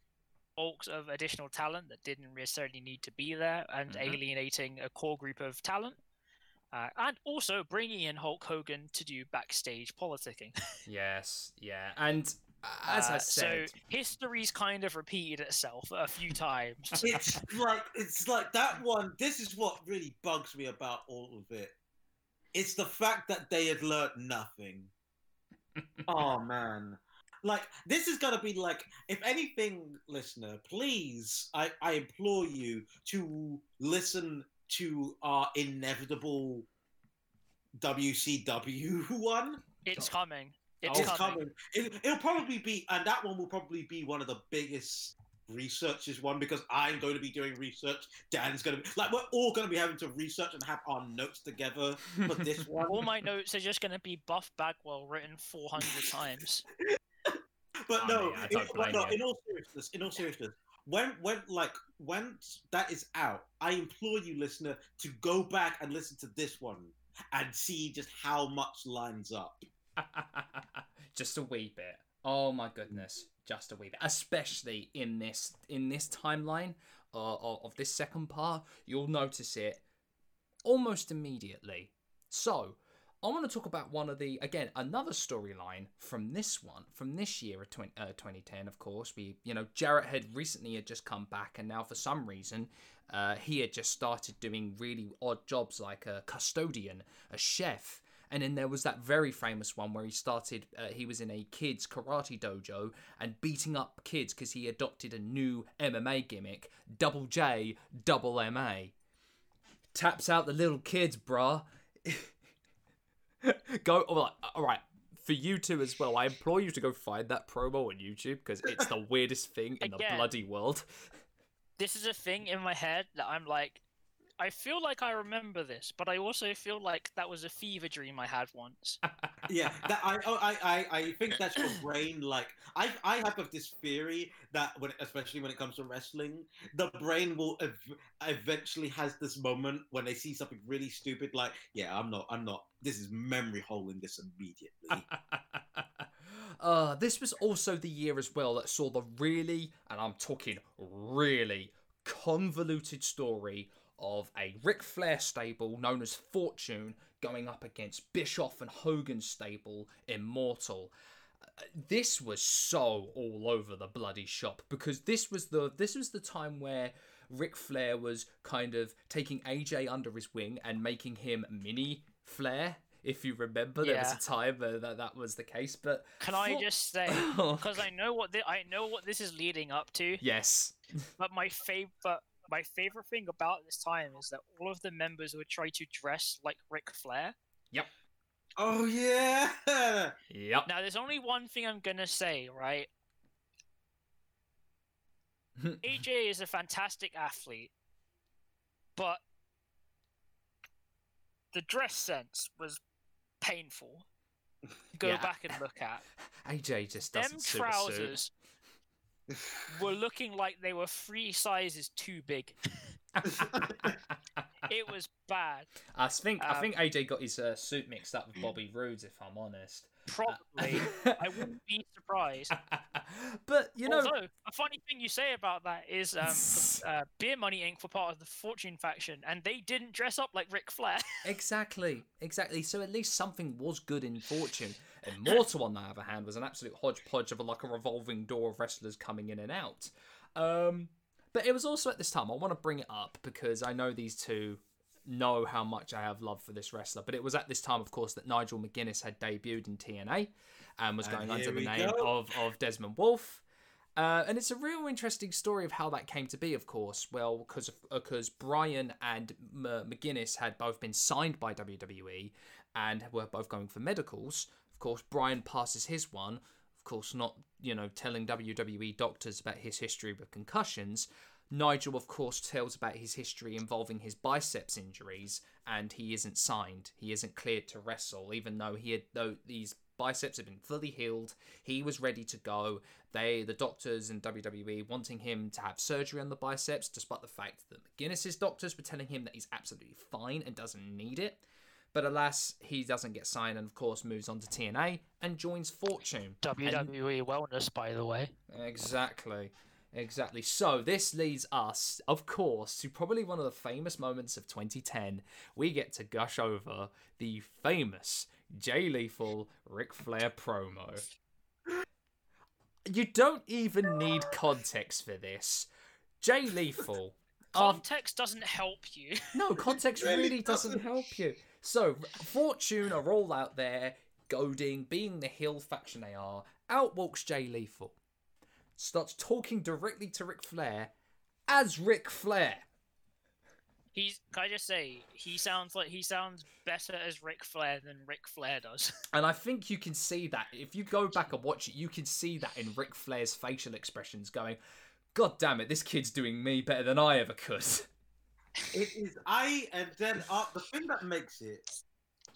Speaker 3: bulks of additional talent that didn't necessarily need to be there, and
Speaker 1: Mhm.
Speaker 3: alienating a core group of talent. Uh, and also bringing in Hulk Hogan to do backstage politicking.
Speaker 1: Yes. Yeah. And uh, as I
Speaker 3: Uh,
Speaker 1: said,
Speaker 3: so history's kind of repeated itself a few times.
Speaker 4: It's like it's like that one. This is what really bugs me about all of it. It's the fact that they had learnt nothing. oh man. Like this is gonna be like if anything, listener, please, I, I implore you to listen to our inevitable WCW one.
Speaker 3: It's coming. It's,
Speaker 4: It's
Speaker 3: coming.
Speaker 4: coming. It, it'll probably be, and that one will probably be one of the biggest researches one because I'm going to be doing research. Dan's going to be like we're all going to be having to research and have our notes together for this one.
Speaker 3: All my notes are just going to be Buff Bagwell written 400 times.
Speaker 4: But no, in, but no, in all seriousness, in all seriousness, when when like when that is out, I implore you, listener, to go back and listen to this one and see just how much lines up.
Speaker 1: just a wee bit. Oh my goodness, just a wee bit. Especially in this in this timeline uh, of, of this second part, you'll notice it almost immediately. So, I want to talk about one of the again another storyline from this one from this year of 20, uh, 2010. Of course, we you know Jarrett had recently had just come back, and now for some reason uh, he had just started doing really odd jobs like a custodian, a chef, and then there was that very famous one where he started. Uh, he was in a kids karate dojo and beating up kids because he adopted a new MMA gimmick, Double J, Double MA. Taps out the little kids, bruh. go all right, uh, all right for you two as well i implore you to go find that promo on youtube because it's the weirdest thing in the bloody world.
Speaker 3: This is a thing in my head that I'm like, I feel like I remember this, but I also feel like that was a fever dream I had once.
Speaker 4: Yeah, that I, oh, I, I, I think that's your brain. Like, I, I have this theory that when, especially when it comes to wrestling, the brain will ev- eventually has this moment when they see something really stupid. Like, yeah, I'm not, I'm not. This is memory holing this immediately.
Speaker 1: uh, this was also the year as well that saw the really, and I'm talking really, convoluted story of a Ric Flair stable known as Fortune going up against Bischoff and Hogan stable Immortal. This was so all over the bloody shop because this was the this was the time where Ric Flair was kind of taking AJ under his wing and making him mini Flair. If you remember, there was a time that that was the case. But
Speaker 3: Can I just say, because I know what thi- I know what this is leading up to,
Speaker 1: yes,
Speaker 3: but my favorite my favorite thing about this time is that all of the members would try to dress like Ric Flair. Yep.
Speaker 4: Oh yeah.
Speaker 1: yep.
Speaker 3: Now, there's only one thing I'm gonna say, right? AJ is a fantastic athlete, but the dress sense was painful. Go
Speaker 1: Yeah.
Speaker 3: back and look at
Speaker 1: AJ just doesn't suit a suit.
Speaker 3: trousers. Were looking like they were three sizes too big. It was bad.
Speaker 1: I think I
Speaker 3: Um,
Speaker 1: think AJ got his uh, suit mixed up with Bobby Roode's, if I'm honest.
Speaker 3: Probably. I wouldn't be surprised.
Speaker 1: but you know,
Speaker 3: Although, a funny thing you say about that is um, uh, Beer Money Inc. were part of the Fortune faction, and they didn't dress up like Ric Flair.
Speaker 1: exactly, exactly. So at least something was good in Fortune. Immortal, on the other hand, was an absolute hodgepodge of like a revolving door of wrestlers coming in and out. Um, but it was also at this time. I want to bring it up because I know these two know how much I have love for this wrestler. But it was at this time, of course, that Nigel McGuinness had debuted in TNA and was
Speaker 4: And
Speaker 1: going under the name
Speaker 4: go.
Speaker 1: of, of Desmond Wolfe. Uh, and it's a real interesting story of how that came to be, of course. Well, because because Bryan and M- McGuinness had both been signed by WWE and were both going for medicals. Of course, Bryan passes his one. Of course, not you know telling WWE doctors about his history with concussions. Nigel, of course, tells about his history involving his biceps injuries, and he isn't signed. He isn't cleared to wrestle, even though he had though these biceps had been fully healed. He was ready to go. They, the doctors and WWE, wanting him to have surgery on the biceps, despite the fact that McGuinness's doctors were telling him that he's absolutely fine and doesn't need it. But alas, he doesn't get signed, and of course moves on to TNA and joins Fortune.
Speaker 3: WWE Wellness, by the way.
Speaker 1: Exactly. Exactly. So this leads us, of course, to probably one of the famous moments of 2010. We get to gush over the famous Jay Lethal Ric Flair promo. You don't even need context for this. Jay Lethal.
Speaker 3: Context doesn't help you.
Speaker 1: no, context
Speaker 4: Really
Speaker 1: doesn't
Speaker 4: doesn't.
Speaker 1: help you. So, Fortune are all out there, goading, being the heel faction they are. Out walks Jay Lethal. Starts talking directly to Ric Flair as Ric Flair.
Speaker 3: He's. Can I just say he sounds like he sounds better as Ric Flair than Ric Flair does.
Speaker 1: And I think you can see that. If you go back and watch it, you can see that in Ric Flair's facial expressions going, God damn it, this kid's doing me better than I ever could.
Speaker 4: It is I, and then uh, the thing that makes it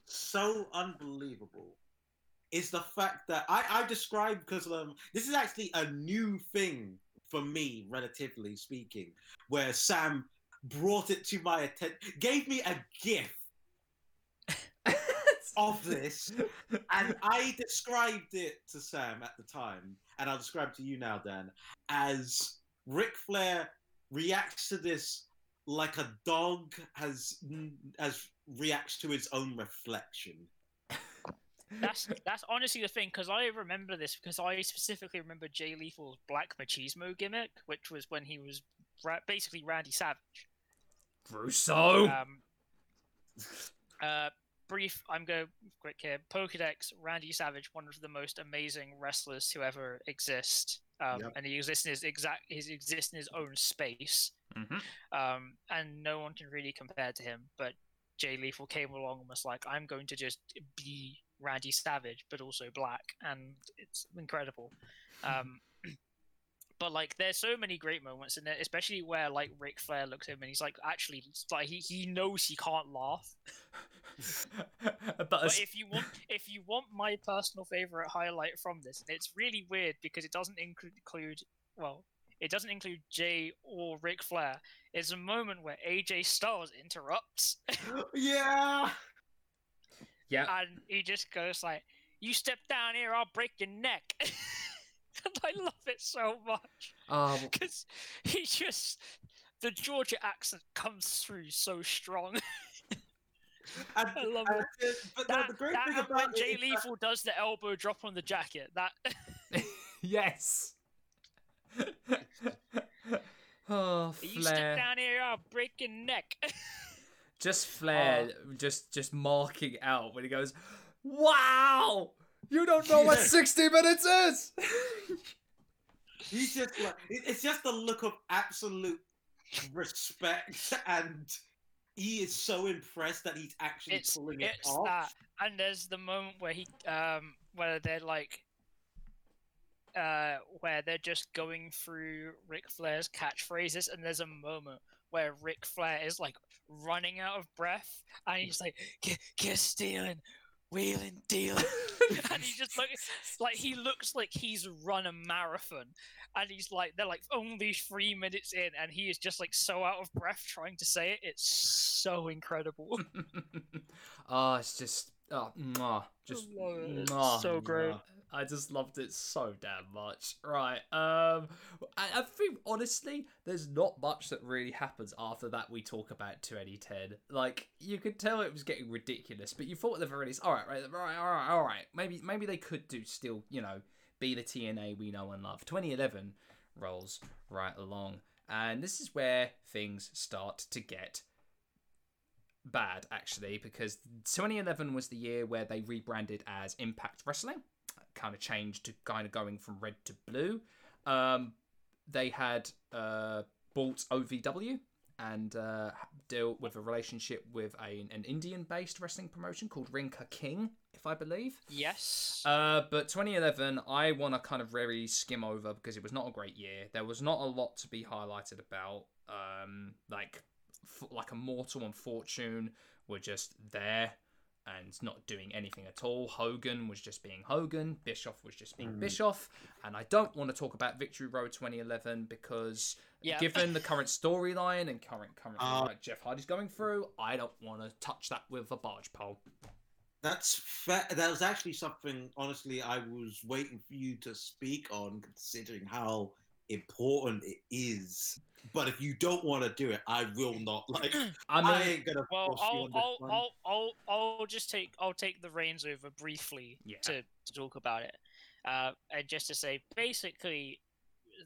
Speaker 4: so unbelievable is the fact that I I described because um this is actually a new thing for me, relatively speaking, where Sam brought it to my attention, gave me a gift of this, and I described it to Sam at the time, and I'll describe to you now, Dan, as Ric Flair reacts to this like a dog has as reacts to his own reflection.
Speaker 3: That's that's honestly the thing because I remember this because I specifically remember Jay Lethal's Black Machismo gimmick, which was when he was ra- basically Randy Savage.
Speaker 1: Russo.
Speaker 3: Um, uh, brief. I'm going to quick here. Pokedex. Randy Savage, one of the most amazing wrestlers to ever exist, um,
Speaker 4: Yep.
Speaker 3: and he exists in his exact. He exists in his own space,
Speaker 1: hmm
Speaker 3: um, and no one can really compare to him. But Jay Lethal came along and was like, "I'm going to just be Randy Savage, but also black," and it's incredible. Um, but like, there's so many great moments in it, especially where like Ric Flair looks at him and he's like, actually, like he he knows he can't laugh.
Speaker 1: but
Speaker 3: But if you want, if you want my personal favorite highlight from this, it's really weird because it doesn't include, well, it doesn't include Jay or Ric Flair. It's a moment where AJ Styles interrupts,
Speaker 4: yeah.
Speaker 1: Yeah,
Speaker 3: and he just goes like, "You step down here, I'll break your neck." and I love it so much um,
Speaker 1: oh,
Speaker 3: because he just the Georgia accent comes through so strong.
Speaker 4: And,
Speaker 3: I love
Speaker 4: and,
Speaker 3: it.
Speaker 4: but no,
Speaker 3: That,
Speaker 4: the great
Speaker 3: that
Speaker 4: thing about
Speaker 3: when
Speaker 4: it
Speaker 3: Jay
Speaker 4: is that-
Speaker 3: Lethal does the elbow drop on the jacket, that
Speaker 1: yes. oh,
Speaker 3: You step down here, I'll break your neck.
Speaker 1: Just Flair, just just marking out when he goes, "Wow, you don't know what sixty minutes is."
Speaker 4: He's just like it's just a look of absolute respect, and he is so impressed that he's actually
Speaker 3: it's
Speaker 4: pulling it
Speaker 3: it's
Speaker 4: off.
Speaker 3: that, and there's the moment where he, um, where they're like, uh, where they're just going through Ric Flair's catchphrases, and there's a moment where Ric Flair is like running out of breath, and he's like, "Get, get stealing." Wheeling, dealing, and he just look like he looks like he's run a marathon, and he's like they're like only three minutes in, and he is just like so out of breath trying to say it. It's so incredible.
Speaker 1: oh, it's just oh, mwah, just mwah.
Speaker 3: so great.
Speaker 1: I just loved it so damn much. Right. Um I, I think honestly, there's not much that really happens after that we talk about 2010. Like you could tell it was getting ridiculous, but you thought at the very least, alright, right, right, alright, alright. Maybe maybe they could do still, you know, be the TNA we know and love. 2011 rolls right along. And this is where things start to get bad actually because 2011 was the year where they rebranded as Impact Wrestling kind of changed to kind of going from red to blue um, they had uh, bought OVW and uh, dealt with a relationship with a, an Indian based wrestling promotion called Ring Ka King if I believe
Speaker 3: Yes.
Speaker 1: uh, but 2011, I want to kind of very skim over because it was not a great year. There was not a lot to be highlighted about. Um, like, f- like Immortal and Fortune were just there and not doing anything at all. Hogan was just being Hogan. Bischoff was just being
Speaker 4: Mm.
Speaker 1: Bischoff. And I don't want to talk about Victory Road 2011 because
Speaker 3: yeah.
Speaker 1: given the current storyline and current current
Speaker 4: Uh,
Speaker 1: like Jeff Hardy's going through, I don't want to touch that with a barge pole.
Speaker 4: That's fair. That was actually something. Honestly, I was waiting for you to speak on, considering how important it is. But if you don't want to do it, I will not. Like,
Speaker 1: I
Speaker 4: I,
Speaker 1: mean,
Speaker 4: ain't gonna
Speaker 3: well,
Speaker 4: force
Speaker 3: I'll,
Speaker 4: on this
Speaker 3: I'll,
Speaker 4: one.
Speaker 3: I'll, I'll, I'll just take, I'll take the reins over briefly
Speaker 1: Yeah.
Speaker 3: to, to talk about it, uh, and just to say, basically,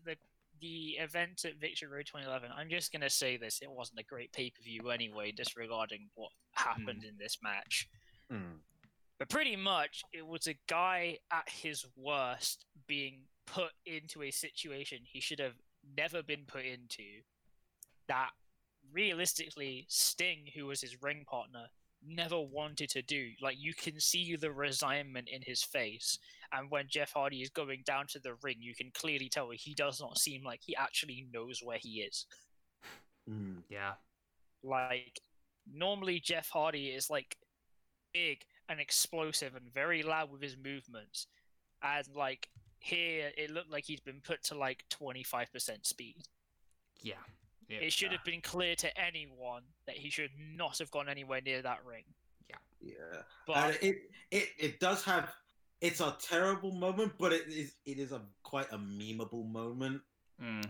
Speaker 3: the the event at Victory Road 2011. I'm just gonna say this: it wasn't a great pay per view anyway, disregarding what happened in this match.
Speaker 4: Mm.
Speaker 3: But pretty much, it was a guy at his worst being put into a situation he should have never been put into. That realistically, Sting, who was his ring partner, never wanted to do. Like you can see the resignment in his face, and when Jeff Hardy is going down to the ring, you can clearly tell he does not seem like he actually knows where he is.
Speaker 4: Mm.
Speaker 1: Yeah.
Speaker 3: Like normally Jeff Hardy is like big and explosive and very loud with his movements, and like here it looked like he's been put to like twenty five percent speed.
Speaker 1: Yeah. yeah.
Speaker 3: It should have been clear to anyone that he should not have gone anywhere near that ring.
Speaker 4: Yeah. Yeah.
Speaker 3: But
Speaker 4: and it, it it does have it's a terrible moment, but it is it is a quite a memeable moment.
Speaker 1: Mm.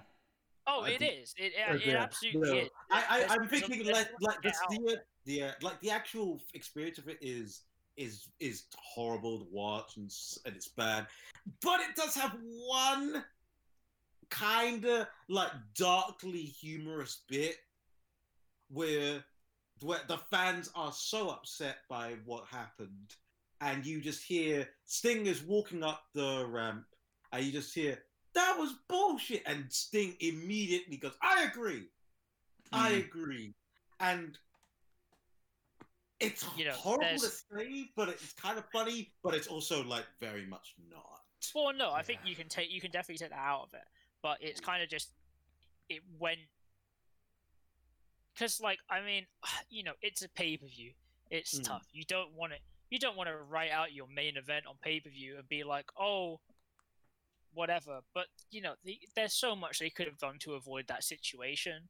Speaker 3: oh,
Speaker 4: I
Speaker 3: it
Speaker 4: think-
Speaker 3: is. It, it, it absolutely
Speaker 4: No,
Speaker 3: is.
Speaker 4: I, I
Speaker 3: There's-
Speaker 4: I'm thinking like like
Speaker 3: get
Speaker 4: the the, the uh, like the actual experience of it is is is horrible to watch and and it's bad, but it does have one kind of like darkly humorous bit where where the fans are so upset by what happened, and you just hear Sting is walking up the ramp, and you just hear that was bullshit, and Sting immediately goes, "I agree, I
Speaker 1: Mm.
Speaker 4: agree," and it's
Speaker 3: You know,
Speaker 4: horrible to say, but it's kind of funny, but it's also like very much not.
Speaker 3: Well, no, I think you can take you can definitely take that out of it, but it's kind of just it went because like I mean, you know, it's a pay per view. It's
Speaker 4: Mm.
Speaker 3: tough. You don't want to you don't want to write out your main event on pay per view and be like, oh, whatever. But you know, the, there's so much they could have done to avoid that situation.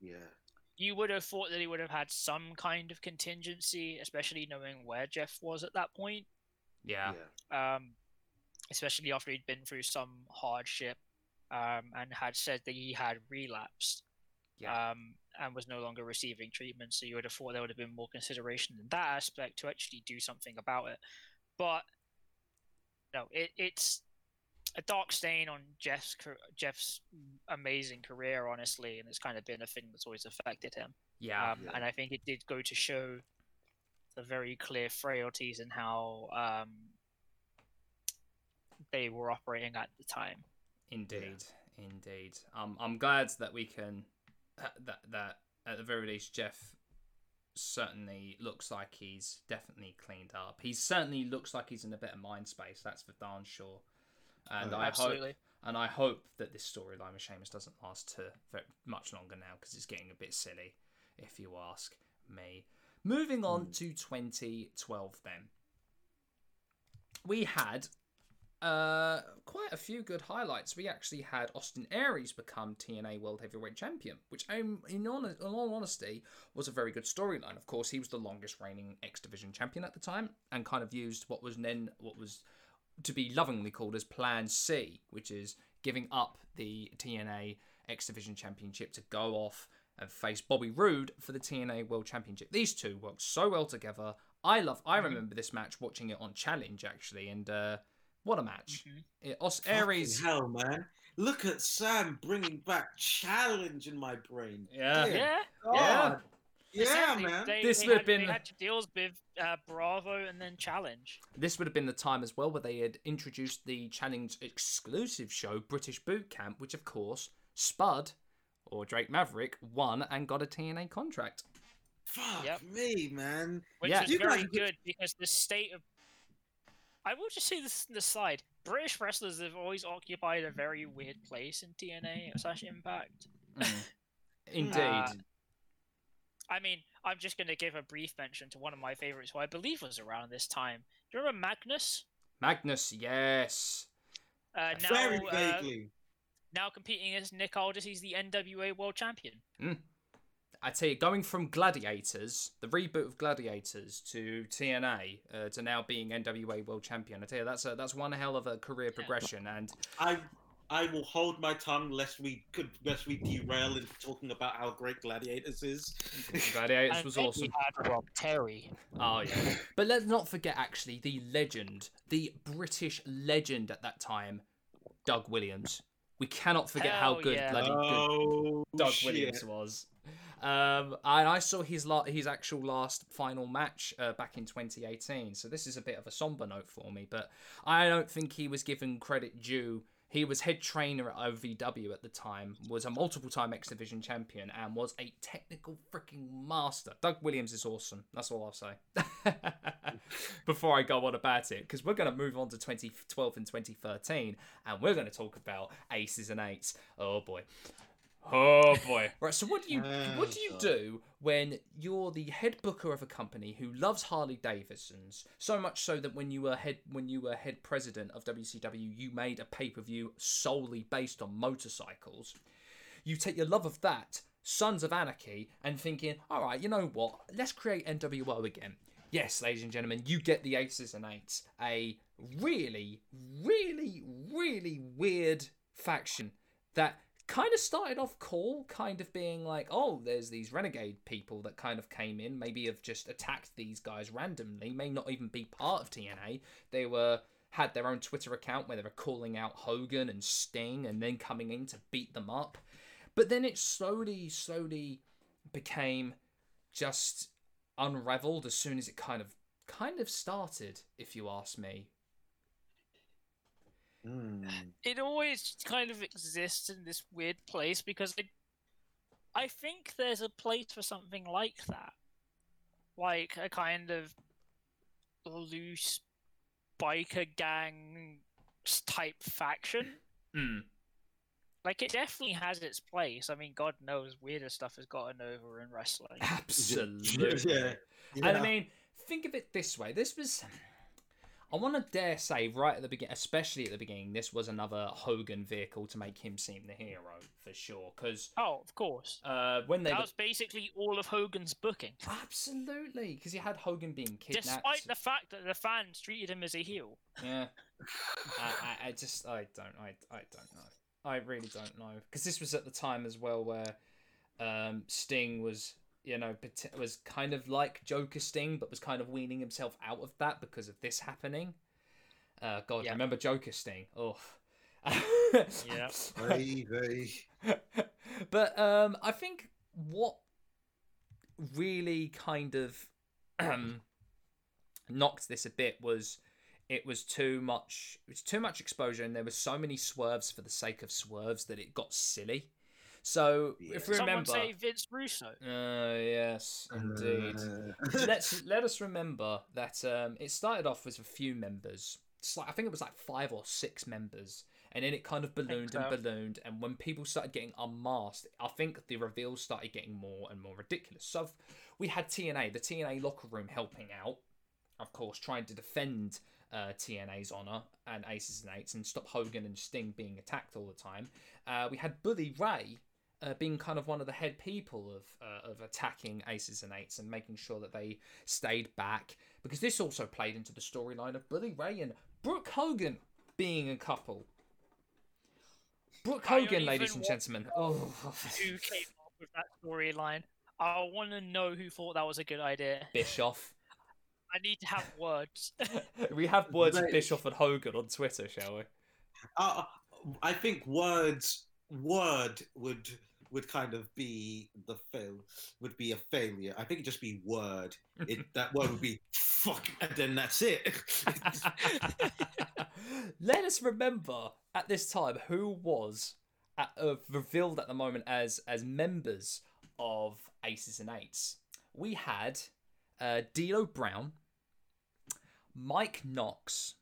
Speaker 4: Yeah.
Speaker 3: You would have thought that he would have had some kind of contingency, especially knowing where Jeff was at that point.
Speaker 1: Yeah.
Speaker 3: um, especially after he'd been through some hardship um, and had said that he had relapsed
Speaker 1: Yeah.
Speaker 3: um, and was no longer receiving treatment. So you would have thought there would have been more consideration in that aspect to actually do something about it. But no, it, it's a dark stain on Jeff's Jeff's amazing career, honestly, and it's kind of been a thing that's always affected him.
Speaker 1: Yeah.
Speaker 3: Um,
Speaker 4: Yeah.
Speaker 3: And I think it did go to show the very clear frailties and how um, they were operating at the time.
Speaker 1: Indeed, indeed. Um, I'm glad that we can uh, that that at the very least Jeff certainly looks like he's definitely cleaned up. He certainly looks like he's in a better mind space. That's for darn sure. And
Speaker 4: Oh,
Speaker 1: I hope and I hope that this storyline with Sheamus doesn't last to much longer now because it's getting a bit silly, if you ask me. Moving on
Speaker 4: Hmm.
Speaker 1: to 2012, then we had uh, quite a few good highlights. We actually had Austin Aries become TNA World Heavyweight Champion, which, um, in, in all honesty, was a very good storyline. Of course, he was the longest reigning X Division champion at the time, and kind of used what was then what was to be lovingly called as Plan C, which is giving up the TNA X Division Championship to go off and face Bobby Roode for the TNA World Championship. These two work so well together. I love. I remember this match watching it on Challenge actually, and uh, what a match!
Speaker 3: Mhm.
Speaker 1: It, Os- Aries.
Speaker 4: hell, man! Look at Sam bringing back challenge in my brain.
Speaker 1: Yeah.
Speaker 4: Dear
Speaker 3: Yeah,
Speaker 4: God. yeah,
Speaker 3: exactly.
Speaker 4: man.
Speaker 3: They,
Speaker 1: This would have been-
Speaker 3: They had deals with uh, Bravo and then Challenge.
Speaker 1: This would have been the time as well where they had introduced the Challenge exclusive show, British Boot Camp, which of course Spud or Drake Maverick won and got a TNA contract.
Speaker 4: Fuck
Speaker 3: Yep.
Speaker 4: me, man.
Speaker 3: which
Speaker 1: Yeah.
Speaker 3: was
Speaker 4: You
Speaker 3: very
Speaker 4: guys-
Speaker 3: good because the state of I will just say this in the side. British wrestlers have always occupied a very weird place in TNA slash Impact.
Speaker 1: Mm. Indeed.
Speaker 3: Uh, I mean, I'm just going to give a brief mention to one of my favorites, who I believe was around this time. Do you remember Magnus?
Speaker 1: Magnus, yes.
Speaker 3: Uh, now,
Speaker 4: Very
Speaker 3: uh,
Speaker 4: vaguely.
Speaker 3: now competing as Nick Aldis, he's the NWA World Champion.
Speaker 1: I tell you, going from Gladiators, the reboot of Gladiators, to TNA, uh, to now being NWA World Champion, I tell you, that's a, that's one hell of a career progression. And
Speaker 4: I I will hold my tongue lest we could lest we derail into talking about how great Gladiators is.
Speaker 1: Gladiators was
Speaker 3: then
Speaker 1: awesome.
Speaker 3: We had Rob Terry.
Speaker 1: Oh yeah. But let's not forget actually the legend, the British legend at that time, Doug Williams. We cannot forget how good
Speaker 3: yeah.
Speaker 1: bloody good
Speaker 4: oh,
Speaker 1: Doug
Speaker 4: shit.
Speaker 1: Williams was. Um, and I saw his la- his actual last final match uh, back in 2018. So this is a bit of a somber note for me, but I don't think he was given credit due He was head trainer at OVW at the time, was a multiple time X Division champion, and was a technical freaking master. Doug Williams is awesome. That's all I'll say. Before I go on about it, because we're going to move on to 2012 and 2013, and we're going to talk about aces and eights. Oh boy. Oh boy. Right, so what do you ah, what do you do when you're the head booker of a company who loves Harley Davidsons so much so that when you were head when you were head president of WCW you made a pay-per-view solely based on motorcycles. You take your love of that, Sons of Anarchy, and thinking, all right, you know what? Let's create NWO again. Yes, ladies and gentlemen, you get the Aces and Eights, a really, really, really weird faction that kind of started off cool, kind of being like, oh, there's these renegade people that kind of came in, maybe have just attacked these guys randomly, may not even be part of TNA. They were had their own Twitter account where they were calling out Hogan and Sting and then coming in to beat them up. But then it slowly, slowly became just unraveled as soon as it kind of kind of started, if you ask me.
Speaker 4: Hmm.
Speaker 3: it always kind of exists in this weird place because I, I think there's a place for something like that, like a kind of loose biker gang type faction.
Speaker 1: Hmm.
Speaker 3: Like it definitely has its place. I mean, God knows weirder stuff has gotten over in wrestling.
Speaker 1: Absolutely.
Speaker 4: Yeah.
Speaker 1: And I mean, think of it this way. This was, I want to dare say, right at the beginning, especially at the beginning, this was another Hogan vehicle to make him seem the hero for sure. Because
Speaker 3: Oh, of course.
Speaker 1: uh, when they
Speaker 3: That
Speaker 1: were,
Speaker 3: was basically all of Hogan's booking,
Speaker 1: absolutely, because you had Hogan being kidnapped.
Speaker 3: despite the fact that the fans treated him as a heel.
Speaker 1: Yeah. I, I, I just I don't I, I don't know. I really don't know because this was at the time as well where um, Sting was you know pot- was kind of like Joker Sting but was kind of weaning himself out of that because of this happening. Uh, God,
Speaker 3: Yeah.
Speaker 1: remember Joker Sting? Oh.
Speaker 3: Yeah.
Speaker 4: Very, very.
Speaker 1: but um, I think what really kind of um, knocked this a bit was it was too much. It was too much exposure, and there were so many swerves for the sake of swerves that it got silly. So if we
Speaker 3: Someone
Speaker 1: remember,
Speaker 3: say Vince Russo.
Speaker 1: uh, yes, indeed.
Speaker 4: Uh,
Speaker 1: Let's let us remember that um, it started off with a few members. It's like I think it was like five or six members, and then it kind of ballooned
Speaker 3: so.
Speaker 1: and ballooned. And when people started getting unmasked, I think the reveals started getting more and more ridiculous. So we had TNA, the TNA locker room, helping out, of course, trying to defend uh, TNA's honor and Aces and Eights and stop Hogan and Sting being attacked all the time. Uh, we had Bully Ray uh, being kind of one of the head people of uh, of attacking aces and eights and making sure that they stayed back because this also played into the storyline of Bully Ray and Brooke Hogan being a couple. Brooke Hogan, ladies and gentlemen. Oh,
Speaker 3: Who came up with that storyline? I want to know who thought that was a good idea.
Speaker 1: Bischoff.
Speaker 3: I need to have words.
Speaker 1: we have words of Bischoff and Hogan on Twitter, shall we?
Speaker 4: uh, I think words word would would kind of be the fail would be a failure. I think it'd just be word. It that word would be fuck, and then that's it.
Speaker 1: Let us remember at this time who was at, uh, revealed at the moment as as members of Aces and Eights. We had uh, D'Lo Brown, Mike Knox,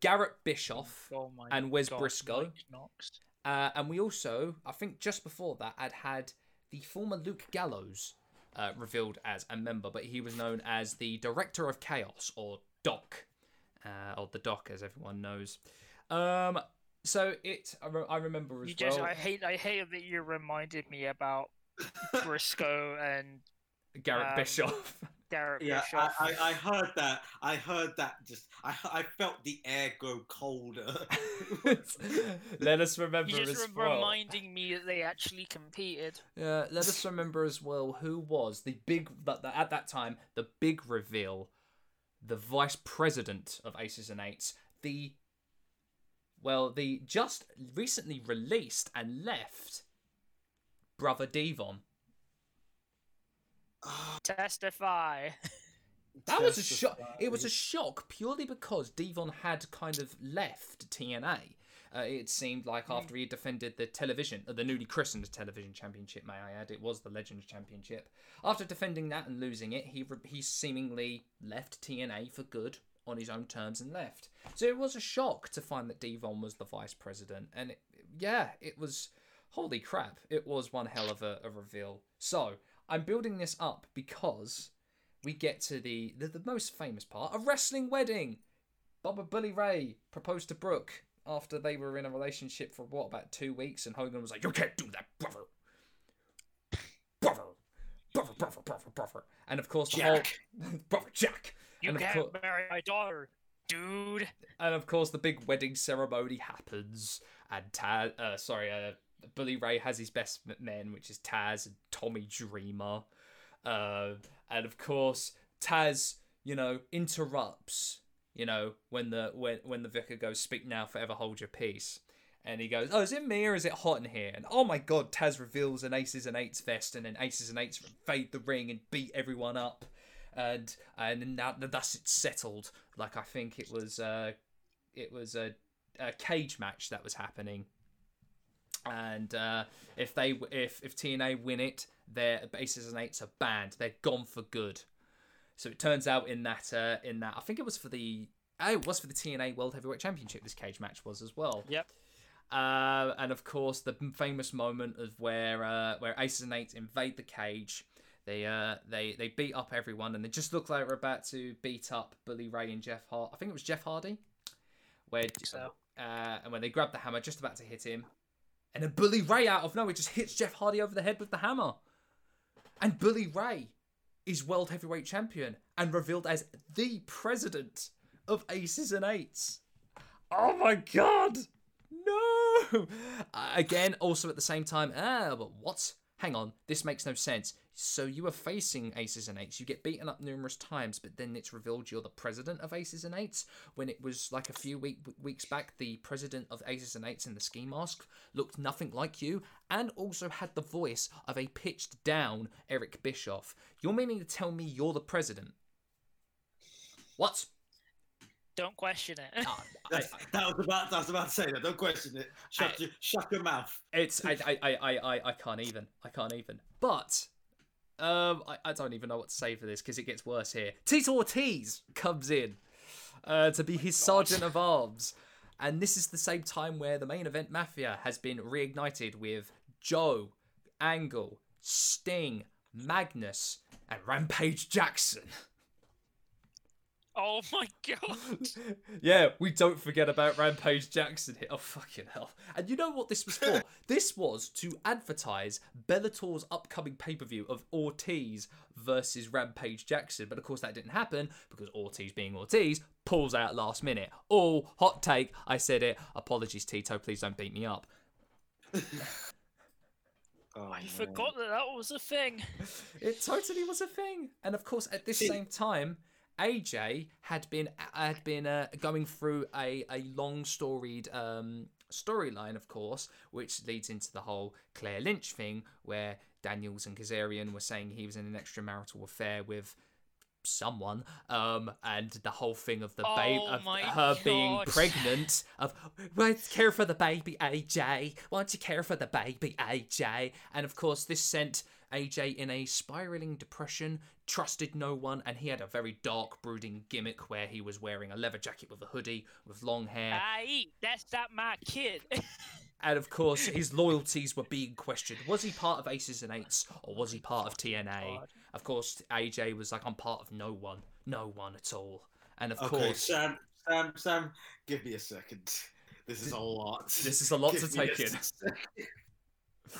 Speaker 1: Garrett Bischoff,
Speaker 3: oh
Speaker 1: and Wes
Speaker 3: God,
Speaker 1: Briscoe. Uh, and we also, I think, just before that, had had the former Luke Gallows uh, revealed as a member, but he was known as the Director of Chaos or Doc, uh, or the Doc, as everyone knows. Um, so it, I, re- I remember as
Speaker 3: You just,
Speaker 1: well.
Speaker 3: I hate, I hate that you reminded me about Briscoe and
Speaker 1: Garrett
Speaker 3: um,
Speaker 1: Bischoff.
Speaker 3: Garrett
Speaker 4: yeah,
Speaker 3: Bischoff.
Speaker 4: I, I, I heard that. I heard that. Just I I felt the air go colder.
Speaker 1: let us remember
Speaker 3: You're
Speaker 1: as
Speaker 3: just re-
Speaker 1: well.
Speaker 3: reminding me that they actually competed.
Speaker 1: Yeah, let us remember as well who was the big that that- at that time the big reveal, the vice president of Aces and Eights, the well, the just recently released and left brother Devon.
Speaker 3: Testify.
Speaker 1: That was a shock. It was a shock purely because Devon had kind of left TNA, Uh, it seemed like after he defended the television, uh, the newly christened television championship, may I add, it was the Legends Championship. After defending that and losing it, he re- he seemingly left TNA for good on his own terms and left. So it was a shock to find that Devon was the vice president, and it, yeah, it was holy crap! It was one hell of a, a reveal. So I'm building this up because we get to the, the the most famous part, a wrestling wedding. Baba Bully Ray proposed to Brooke after they were in a relationship for what about two weeks, and Hogan was like, "You can't do that, brother, brother, brother, brother, brother, brother." And of course, the
Speaker 4: Jack.
Speaker 1: whole brother Jack,
Speaker 3: You
Speaker 1: And
Speaker 3: can't
Speaker 1: cour-
Speaker 3: marry my daughter, dude.
Speaker 1: and of course the big wedding ceremony happens, and Taz, uh, sorry, uh, Bully Ray has his best men, which is Taz and Tommy Dreamer, uh, and of course Taz, you know, interrupts, you know, when the when when the vicar goes, "Speak now, forever hold your peace." And he goes, "Oh, is it me or is it hot in here?" And oh my God, Taz reveals an aces and eights vest, and then aces and eights invade the ring and beat everyone up, and and now thus it's settled. Like I think it was, uh, it was a, a cage match that was happening, and uh, if they if if TNA win it, their aces and eights are banned. They're gone for good. So it turns out in that uh, in that I think it was for the oh it was for the TNA World Heavyweight Championship. This cage match was as well.
Speaker 3: Yep.
Speaker 1: Uh, and of course, the famous moment of where uh, where Aces and Eights invade the cage. They uh they they beat up everyone, and they just look like they're about to beat up Bully Ray and Jeff Hardy. I think it was Jeff Hardy, where
Speaker 3: So
Speaker 1: uh, and when they grab the hammer, just about to hit him, and then Bully Ray out of nowhere just hits Jeff Hardy over the head with the hammer, and Bully Ray is world heavyweight champion and revealed as the president of Aces and Eights. Oh my god! No! Again, also at the same time, ah, but what? Hang on, this makes no sense. So you were facing Aces and Eights. You get beaten up numerous times, but then it's revealed you're the president of Aces and Eights. When it was like a few week, weeks back, the president of Aces and Eights in the ski mask looked nothing like you, and also had the voice of a pitched down Eric Bischoff. You're meaning to tell me you're the president? What?
Speaker 3: Don't question it.
Speaker 1: Ah, I-
Speaker 4: that was about. I was about to say that. Don't question it. Shut
Speaker 1: I-
Speaker 4: your shut your mouth.
Speaker 1: It's I I, I, I, I I can't even. I can't even. But um I, I don't even know what to say for this because it gets worse here. Tito Ortiz comes in uh, to be his sergeant of arms. And this is the same time where the main event Mafia has been reignited with Joe, Angle, Sting, Magnus, and Rampage Jackson.
Speaker 3: Oh my god.
Speaker 1: yeah, we don't forget about Rampage Jackson here. Oh, fucking hell. And you know what this was for? this was to advertise Bellator's upcoming pay per view of Ortiz versus Rampage Jackson. But of course, that didn't happen because Ortiz, being Ortiz, pulls out last minute. Oh, hot take. I said it. Apologies, Tito. Please don't beat me up.
Speaker 4: Oh,
Speaker 3: I
Speaker 4: man.
Speaker 3: forgot that that was a thing.
Speaker 1: It totally was a thing. And of course, at this
Speaker 4: See-
Speaker 1: same time, AJ had been had been uh, going through a, a long storied um, storyline, of course, which leads into the whole Claire Lynch thing, where Daniels and Kazarian were saying he was in an extramarital affair with someone um and the whole thing of the babe
Speaker 3: Oh
Speaker 1: of her being pregnant of won't you care for the baby aj won't you care for the baby aj and of course this sent aj in a spiraling depression trusted no one and he had a very dark brooding gimmick where he was wearing a leather jacket with a hoodie with long hair
Speaker 3: Aye, that's not my kid.
Speaker 1: and of course his loyalties were being questioned was he part of aces and eights or was he part of oh tna
Speaker 3: God.
Speaker 1: of course aj was like i'm part of no one no one at all and of
Speaker 4: Okay,
Speaker 1: course
Speaker 4: Sam, Sam, Sam, give me a second. This is a lot.
Speaker 1: this is a lot to
Speaker 4: Give me
Speaker 1: take
Speaker 4: a
Speaker 1: in
Speaker 4: second. You,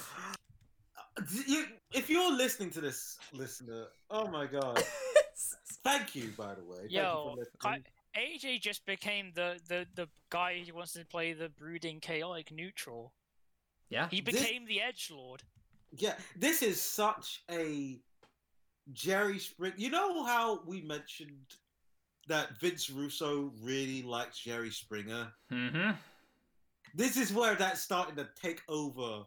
Speaker 4: if you're listening to this, listener, oh my god! Thank you, by the way. Thank you
Speaker 3: Yo,
Speaker 4: for
Speaker 3: I. AJ just became the, the, the guy who wants to play the brooding chaotic neutral.
Speaker 1: yeah
Speaker 3: He
Speaker 4: This-
Speaker 3: became the edge lord.
Speaker 4: Yeah, this is such a Jerry Spring. You know how we mentioned that Vince Russo really likes Jerry Springer.
Speaker 1: mm-hmm
Speaker 4: This is where that's starting to take over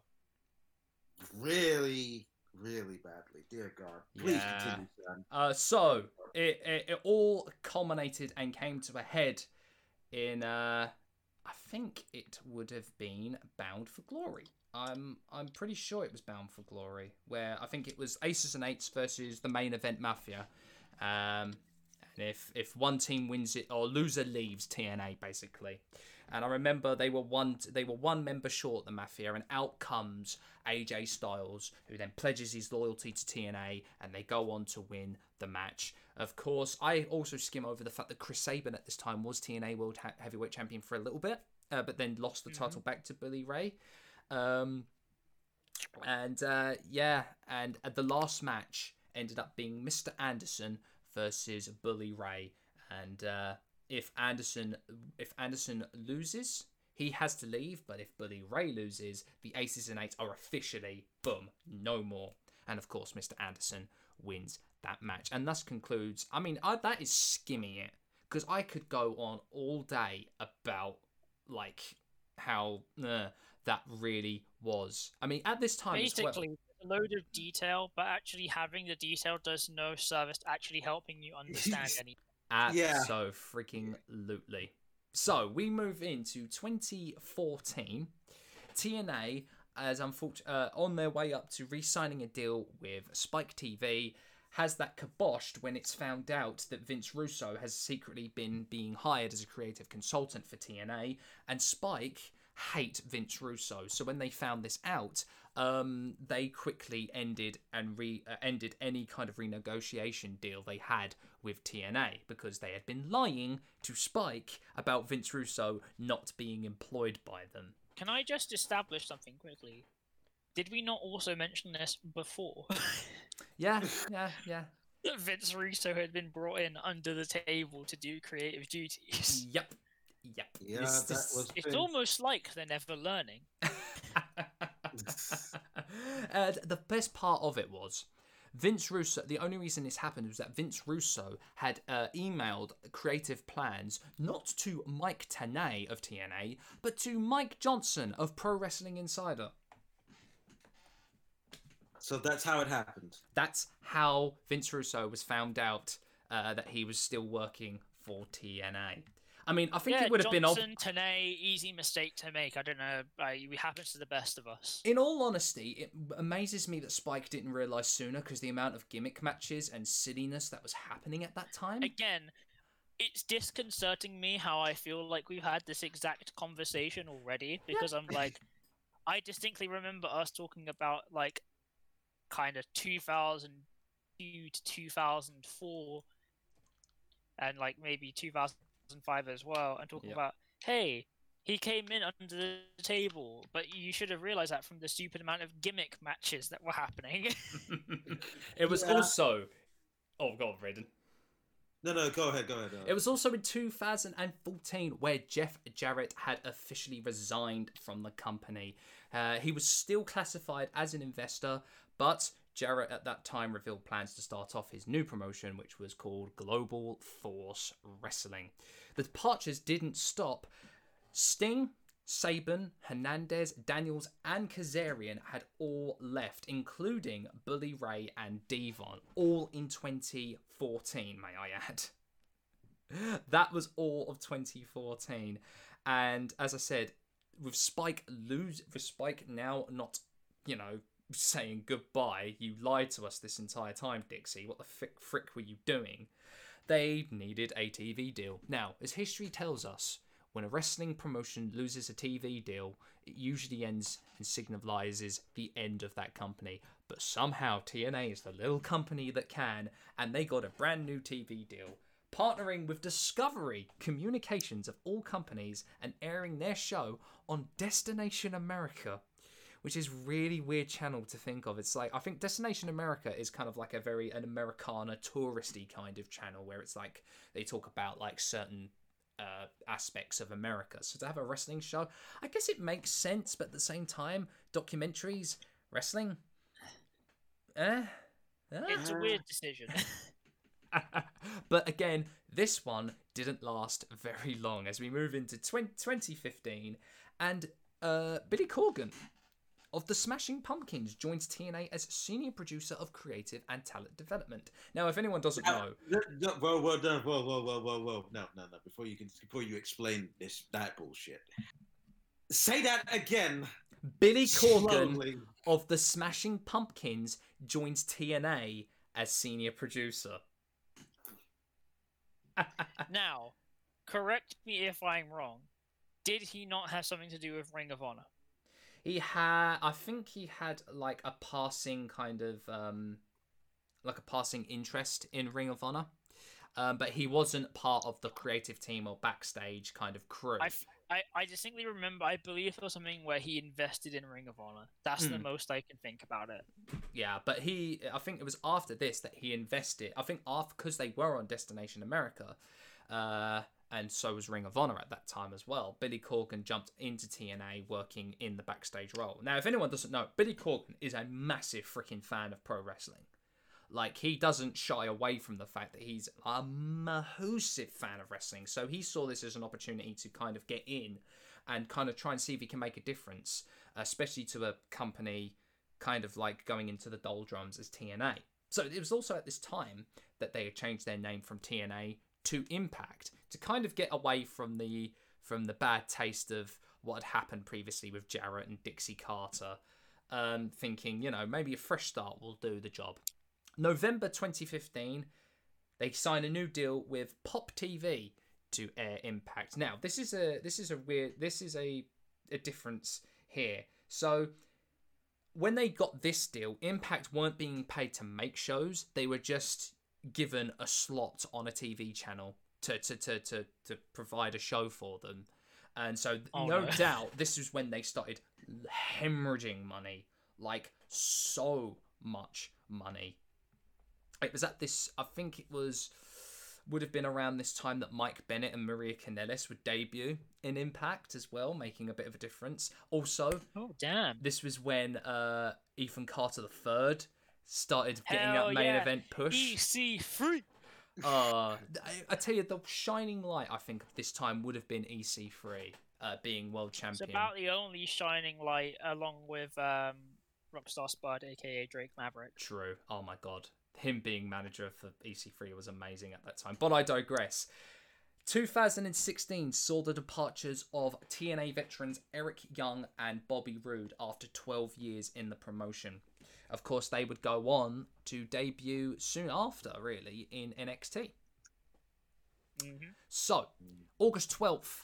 Speaker 4: really, really badly. Dear God. Please
Speaker 1: Yeah.
Speaker 4: continue, Sam.
Speaker 1: Uh, so it, it it all culminated and came to a head in uh I think it would have been Bound for Glory. I'm I'm pretty sure it was Bound for Glory, where I think it was Aces and Eights versus the main event Mafia. Um, and if if one team wins it or loser leaves TNA basically. And I remember they were one they were one member short the Mafia, and out comes AJ Styles, who then pledges his loyalty to TNA, and they go on to win the match. Of course, I also skim over the fact that Chris Sabin at this time was TNA World Heavyweight Champion for a little bit, uh, but then lost the title back to Bully Ray. Um, and uh, yeah, and uh, the last match ended up being Mr. Anderson versus Bully Ray, and uh, if Anderson if Anderson loses, he has to leave. But if Bully Ray loses, the Aces and Eights are officially boom, no more. And of course, Mr. Anderson wins that match, and thus concludes. I mean, I, that is skimming it because I could go on all day about like how uh, that really was. I mean, at this time, as well-
Speaker 3: Basically, a load of detail, but actually having the detail does no service to actually helping you understand any.
Speaker 1: So freaking lootly. So we move into 2014. TNA, as uh, on their way up to re-signing a deal with Spike TV, has that kiboshed when it's found out that Vince Russo has secretly been being hired as a creative consultant for TNA, and Spike hate Vince Russo. So when they found this out, um, they quickly ended and re uh, ended any kind of renegotiation deal they had with TNA because they had been lying to Spike about Vince Russo not being employed by them.
Speaker 3: Can I just establish something quickly? Did we not also mention this before?
Speaker 1: Yeah, yeah, yeah.
Speaker 3: Vince Russo had been brought in under the table to do creative duties.
Speaker 1: Yep. Yep.
Speaker 4: Yeah,
Speaker 1: This-
Speaker 4: that
Speaker 1: this-
Speaker 4: was
Speaker 3: It's
Speaker 4: been-
Speaker 3: almost like they're never learning.
Speaker 1: uh, the best part of it was Vince Russo. The only reason this happened was that Vince Russo had uh, emailed creative plans not to Mike Tenay of TNA, but to Mike Johnson of Pro Wrestling Insider.
Speaker 4: So that's how it happened.
Speaker 1: That's how Vince Russo was found out uh, that he was still working for TNA. I mean, I think
Speaker 3: yeah,
Speaker 1: it would have been ob-
Speaker 3: Johnson, Tenay, easy mistake to make. I don't know. Uh, it happens to the best of us.
Speaker 1: In all honesty, it amazes me that Spike didn't realize sooner because the amount of gimmick matches and silliness that was happening at that time.
Speaker 3: Again, it's disconcerting me how I feel like we've had this exact conversation already because I'm like, I distinctly remember us talking about like kind of 2002 to 2004 and like maybe 2005 as well and talking
Speaker 1: Yep.
Speaker 3: about, hey, he came in under the table, but you should have realized that from the stupid amount of gimmick matches that were happening.
Speaker 1: it was
Speaker 4: Yeah.
Speaker 1: also. Oh God, Raiden.
Speaker 4: No, no, go ahead, go ahead.
Speaker 1: It was also in 2014 where Jeff Jarrett had officially resigned from the company. Uh, he was still classified as an investor, but Jarrett at that time revealed plans to start off his new promotion, which was called Global Force Wrestling. The departures didn't stop. Sting, Sabin, Hernandez, Daniels, and Kazarian had all left, including Bully Ray and Devon, all in 2014, may I add. That was all of 2014. And as I said, with Spike lose with Spike now not, you know, saying goodbye, you lied to us this entire time, Dixie. What the frick, frick were you doing? They needed a TV deal. Now, as history tells us, when a wrestling promotion loses a TV deal, it usually ends and signifies the end of that company. But somehow TNA is the little company that can, and they got a brand new TV deal, partnering with Discovery Communications of all companies and airing their show on Destination America. Which is really weird channel to think of. It's like I think Destination America is kind of like a very an Americana touristy kind of channel where it's like they talk about like certain uh, aspects of America. So to have a wrestling show, I guess it makes sense, but at the same time, documentaries, wrestling, eh? Eh?
Speaker 3: it's a weird decision.
Speaker 1: but again, this one didn't last very long as we move into 20, 2015, and uh, Billy Corgan of the Smashing Pumpkins joins TNA as senior producer of creative and talent development. Now, if anyone doesn't
Speaker 4: uh,
Speaker 1: know,
Speaker 4: no, no, whoa, whoa, no, whoa, whoa, whoa, whoa, whoa, no, no, no. Before you can, before you explain this, that bullshit. Say that again.
Speaker 1: Billy Corgan
Speaker 4: slowly.
Speaker 1: of the Smashing Pumpkins joins TNA as senior producer.
Speaker 3: Now, correct me if I'm wrong. Did he not have something to do with Ring of Honor?
Speaker 1: He had, I think he had like a passing kind of, um, like a passing interest in Ring of Honor, um, but he wasn't part of the creative team or backstage kind of crew.
Speaker 3: I distinctly remember, I believe it was something where he invested in Ring of Honor. That's the
Speaker 1: Hmm.
Speaker 3: most I can think about it.
Speaker 1: Yeah, but he, I think it was after this that he invested. I think after because they were on Destination America, uh, and so was Ring of Honor at that time as well. Billy Corgan jumped into TNA working in the backstage role. Now, if anyone doesn't know, Billy Corgan is a massive freaking fan of pro wrestling. Like he doesn't shy away from the fact that he's a massive fan of wrestling. So he saw this as an opportunity to kind of get in and kind of try and see if he can make a difference, especially to a company kind of like going into the doldrums as TNA. So it was also at this time that they had changed their name from TNA to Impact to kind of get away from the from the bad taste of what had happened previously with Jarrett and Dixie Carter. Um, thinking, you know, maybe a fresh start will do the job. November 2015, they sign a new deal with Pop TV to air Impact. Now, this is a this is a weird this is a a difference here. So when they got this deal, Impact weren't being paid to make shows. They were just given a slot on a TV channel to to to to, to provide a show for them. And so
Speaker 3: Oh,
Speaker 1: no
Speaker 3: no.
Speaker 1: doubt this is when they started hemorrhaging money, like so much money. It was at this I think it was would have been around this time that Mike Bennett and Maria Kanellis would debut in Impact as well, making a bit of a difference. Also,
Speaker 3: Oh, damn.
Speaker 1: this was when uh, Ethan Carter III started getting
Speaker 3: Hell
Speaker 1: that main
Speaker 3: yeah.
Speaker 1: event push.
Speaker 3: EC3!
Speaker 1: Uh, I, I tell you, the shining light I think this time would have been EC3 uh, being world champion.
Speaker 3: It's about the only shining light along with um, Rockstar Spud, aka Drake Maverick.
Speaker 1: True. Oh my god. Him being manager for EC3 was amazing at that time. But I digress. 2016 saw the departures of TNA veterans Eric Young and Bobby Roode after 12 years in the promotion. Of course, they would go on to debut soon after, really, in NXT.
Speaker 3: Mm-hmm.
Speaker 1: So, August 12th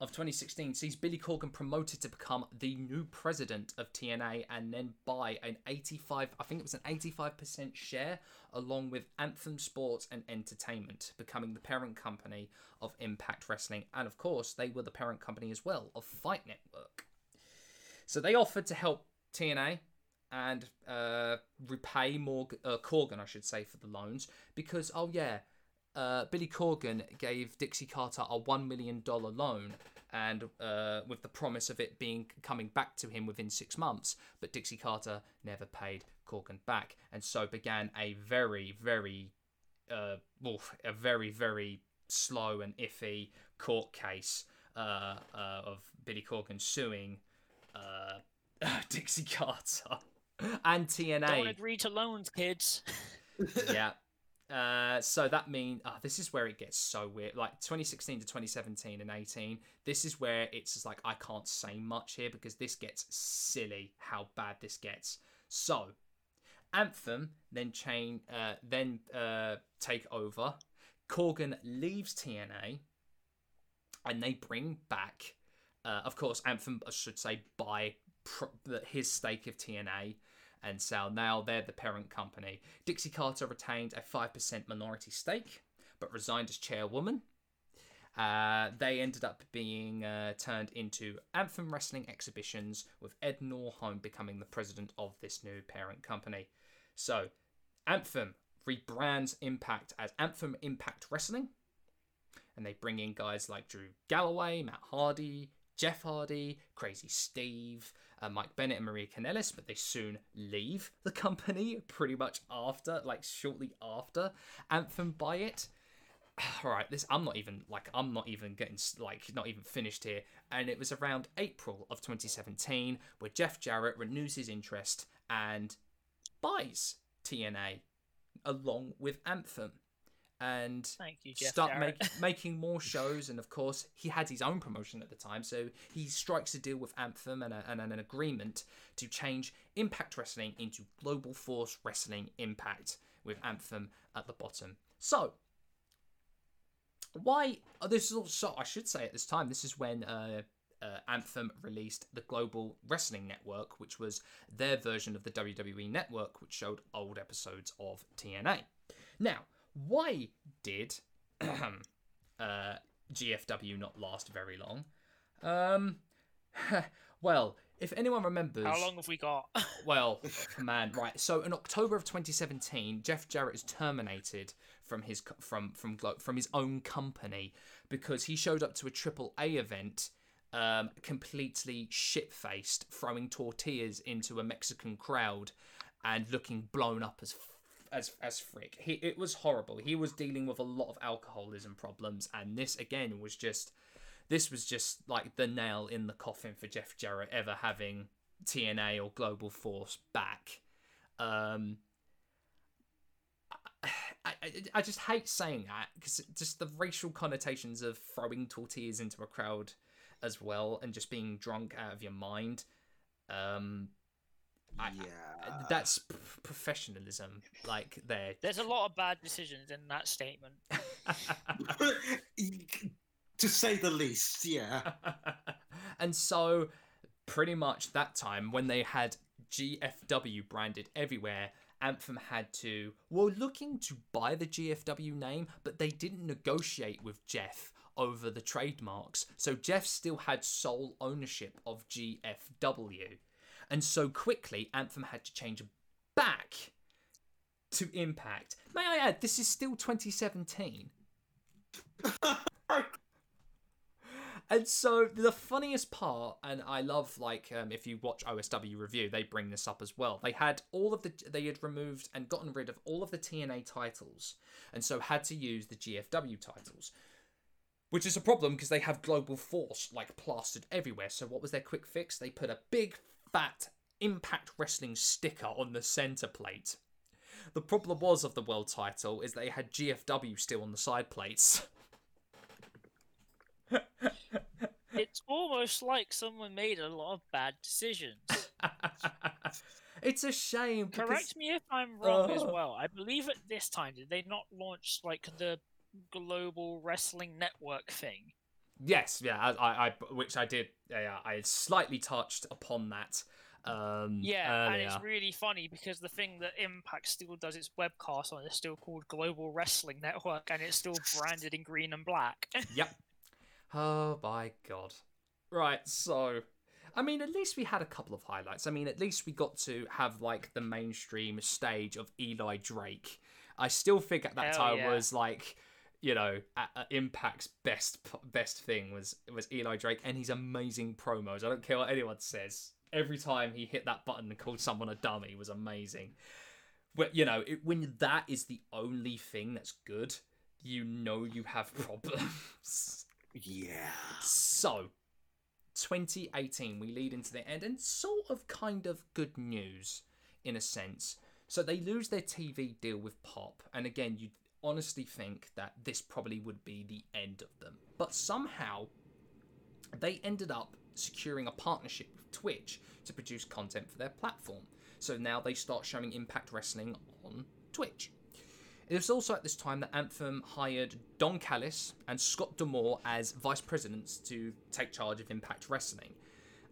Speaker 1: of 2016 sees Billy Corgan promoted to become the new president of TNA and then buy an 85, I think it was an 85% share along with Anthem Sports and Entertainment, becoming the parent company of Impact Wrestling. And of course, they were the parent company as well of Fight Network. So they offered to help TNA and uh, repay Morgan, uh, Corgan, I should say, for the loans because, oh yeah, uh, Billy Corgan gave Dixie Carter a one million dollar loan, and uh, with the promise of it being coming back to him within six months. But Dixie Carter never paid Corgan back, and so began a very, very, uh, well, a very, very slow and iffy court case uh, of Billy Corgan suing Dixie Carter and TNA
Speaker 3: Don't agree to loans, kids.
Speaker 1: yeah. Uh, so that mean uh, this is where it gets so weird. Like 2016 to 2017 and 18, this is where it's just like I can't say much here because this gets silly how bad this gets. So, Anthem then chain uh, then uh, take over. Corgan leaves TNA, and they bring back, uh, of course, Anthem I should say by pr- his stake of TNA and Sal. Now they're the parent company. Dixie Carter retained a 5% minority stake, but resigned as chairwoman. Uh, they ended up being uh, turned into Anthem Wrestling Exhibitions, with Ed Nordholm becoming the president of this new parent company. So, Anthem rebrands Impact as Anthem Impact Wrestling, and they bring in guys like Drew Galloway, Matt Hardy, Jeff Hardy, Crazy Steve, uh, Mike Bennett, and Maria Kanellis, but they soon leave the company pretty much after, like shortly after Anthem buy it. all right, this I'm not even like I'm not even getting like not even finished here. And it was around April of 2017 where Jeff Jarrett renews his interest and buys TNA along with Anthem. And
Speaker 3: Jeff
Speaker 1: start make, making more shows. And of course he had his own promotion at the time. So he strikes a deal with anthem and, a, and an agreement to change impact wrestling into global force wrestling impact with anthem at the bottom. So why oh, this is also i should say at this time this is when uh, uh, Anthem released the Global Wrestling Network, which was their version of the WWE Network, which showed old episodes of TNA. Now, why did uh, GFW not last very long? Um, well, if anyone remembers,
Speaker 3: How long have we got?
Speaker 1: well, man, right. So in October of 2017, Jeff Jarrett is terminated from his from from Glo- from his own company because he showed up to a Triple A event um, completely shit faced, throwing tortillas into a Mexican crowd and looking blown up as as as frick. He it was horrible. He was dealing with a lot of alcoholism problems, and this again was just this was just like the nail in the coffin for Jeff Jarrett ever having TNA or Global Force back. Um, I, I, I just hate saying that because just the racial connotations of throwing tortillas into a crowd as well and just being drunk out of your mind. Um, I-
Speaker 4: yeah.
Speaker 1: that's p- professionalism, like there.
Speaker 3: There's a lot of bad decisions in that statement.
Speaker 4: to say the least, yeah.
Speaker 1: and so, pretty much that time when they had GFW branded everywhere, Anthem had to, well, looking to buy the GFW name, but they didn't negotiate with Jeff over the trademarks. So Jeff still had sole ownership of GFW. And so quickly, Anthem had to change back to Impact. May I add, this is still 2017. And so the funniest part, and I love like um, if you watch OSW review, they bring this up as well. They had all of the they had removed and gotten rid of all of the TNA titles, and so had to use the GFW titles, which is a problem because they have Global Force like plastered everywhere. So what was their quick fix? They put a big fat Impact Wrestling sticker on the center plate. The problem was of the world title is they had GFW still on the side plates.
Speaker 3: It's almost like someone made a lot of bad decisions.
Speaker 1: it's a shame. because-
Speaker 3: Correct me if I'm wrong as
Speaker 1: Oh.
Speaker 3: well. I believe at this time did they not launch like the global wrestling network thing?
Speaker 1: Yes, yeah, I, I, which I did. Yeah, I slightly touched upon that. Um,
Speaker 3: Yeah, and it's really funny because the thing that Impact still does its webcast on is still called Global Wrestling Network, and it's still branded in green and black.
Speaker 1: Yep. Oh my god. Right, so I mean at least we had a couple of highlights. I mean at least we got to have like the mainstream stage of Eli Drake. I still think at that
Speaker 3: Hell
Speaker 1: time
Speaker 3: yeah.
Speaker 1: was like you know, at, at Impact's best best thing was was Eli Drake and his amazing promos. I don't care what anyone says. Every time he hit that button and called someone a dummy was amazing. Well, you know, it, when that is the only thing that's good, you know you have problems.
Speaker 4: Yeah.
Speaker 1: So, 2018, we lead into the end, and sort of kind of good news in a sense. So, they lose their TV deal with Pop, and again, you'd honestly think that this probably would be the end of them. But somehow, they ended up securing a partnership with Twitch to produce content for their platform. So now they start showing Impact Wrestling on Twitch. It was also at this time that Anthem hired Don Callis and Scott D'Amore as vice presidents to take charge of Impact Wrestling.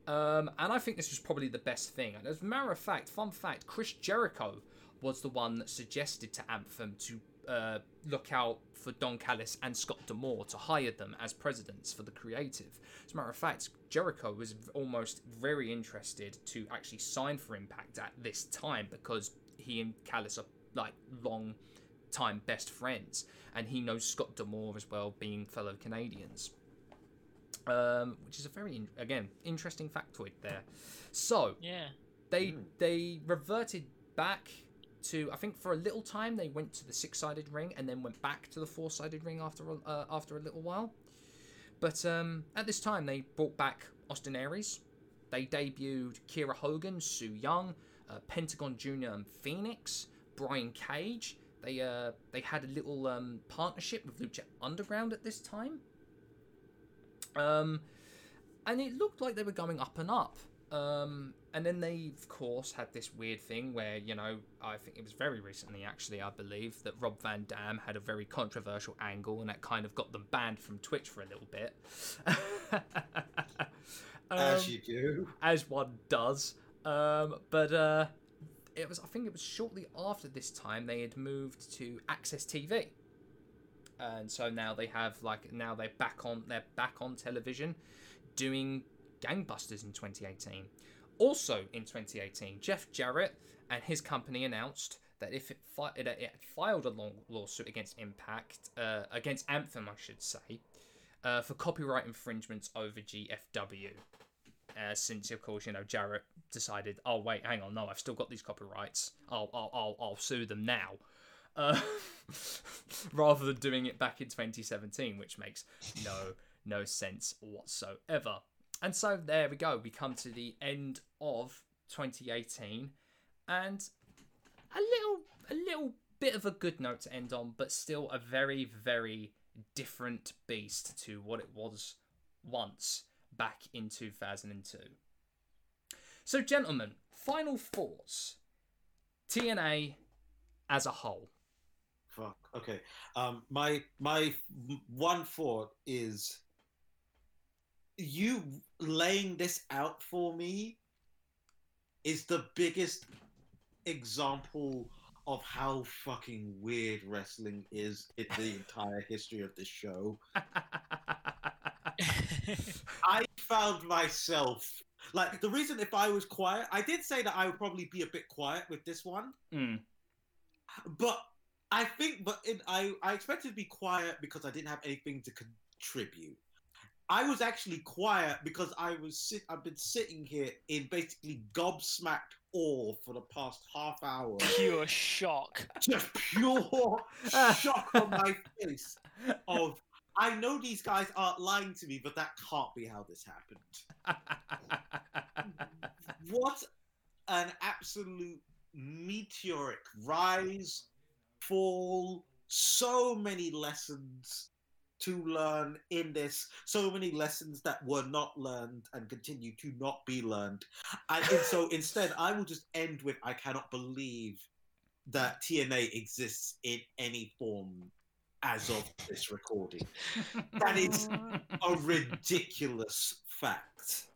Speaker 1: Um, and I think this was probably the best thing. And as a matter of fact, fun fact, Chris Jericho was the one that suggested to Anthem to uh, look out for Don Callis and Scott D'Amore to hire them as presidents for the creative. As a matter of fact, Jericho was almost very interested to actually sign for Impact at this time because he and Callis are like long time best friends, and he knows Scott D'Amore as well, being fellow Canadians. Um, which is a very again interesting factoid there. So
Speaker 3: yeah.
Speaker 1: they they reverted back to. I think for a little time they went to the six-sided ring and then went back to the four-sided ring after a- uh, after a little while. But um, at this time they brought back Austin Aries. They debuted Kiera Hogan, Su Yung, uh, Pentagon Junior, and Fenix. Brian Cage. They uh they had a little um, partnership with Lucha Underground at this time. Um, and it looked like they were going up and up. Um, and then they, of course, had this weird thing where, you know, I think it was very recently, actually, I believe, that Rob Van Dam had a very controversial angle, and that kind of got them banned from Twitch for a little bit.
Speaker 4: As
Speaker 1: Um,
Speaker 4: you do.
Speaker 1: as one does. Um, but uh, it was I think it was shortly after this time they had moved to AXS TV, and so now they have like now they're back on they're back on television, doing gangbusters in 2018. Also in 2018, Jeff Jarrett and his company announced that if it, fi- it, filed a long lawsuit against Impact, uh, against Anthem, I should say, uh, for copyright infringements over GFW. Uh, since of course you know Jarrett decided, oh wait, hang on, no, I've still got these copyrights. I'll I'll I'll, I'll sue them now, uh, rather than doing it back in 2017, which makes no no sense whatsoever. And so there we go. We come to the end of 2018, and a little a little bit of a good note to end on, but still a very very different beast to what it was once back in 2002. So, gentlemen, final thoughts. TNA as a whole.
Speaker 4: Fuck. Okay. Um, my my one thought is you laying this out for me is the biggest example of how fucking weird wrestling is in the entire history of this show. I found myself like the reason if I was quiet, I did say that I would probably be a bit quiet with this one,
Speaker 1: Mm,
Speaker 4: but I think, but in, I I expected to be quiet because I didn't have anything to contribute. I was actually quiet because I was sit. I've been sitting here in basically gobsmacked awe for the past half hour,
Speaker 3: Pure shock.
Speaker 4: just pure shock on my face. Of I know these guys aren't lying to me, but that can't be how this happened. what an absolute meteoric rise, fall, so many lessons to learn in this, so many lessons that were not learned and continue to not be learned. And, and so instead, I will just end with I cannot believe that TNA exists in any form as of this recording. That is a ridiculous fact.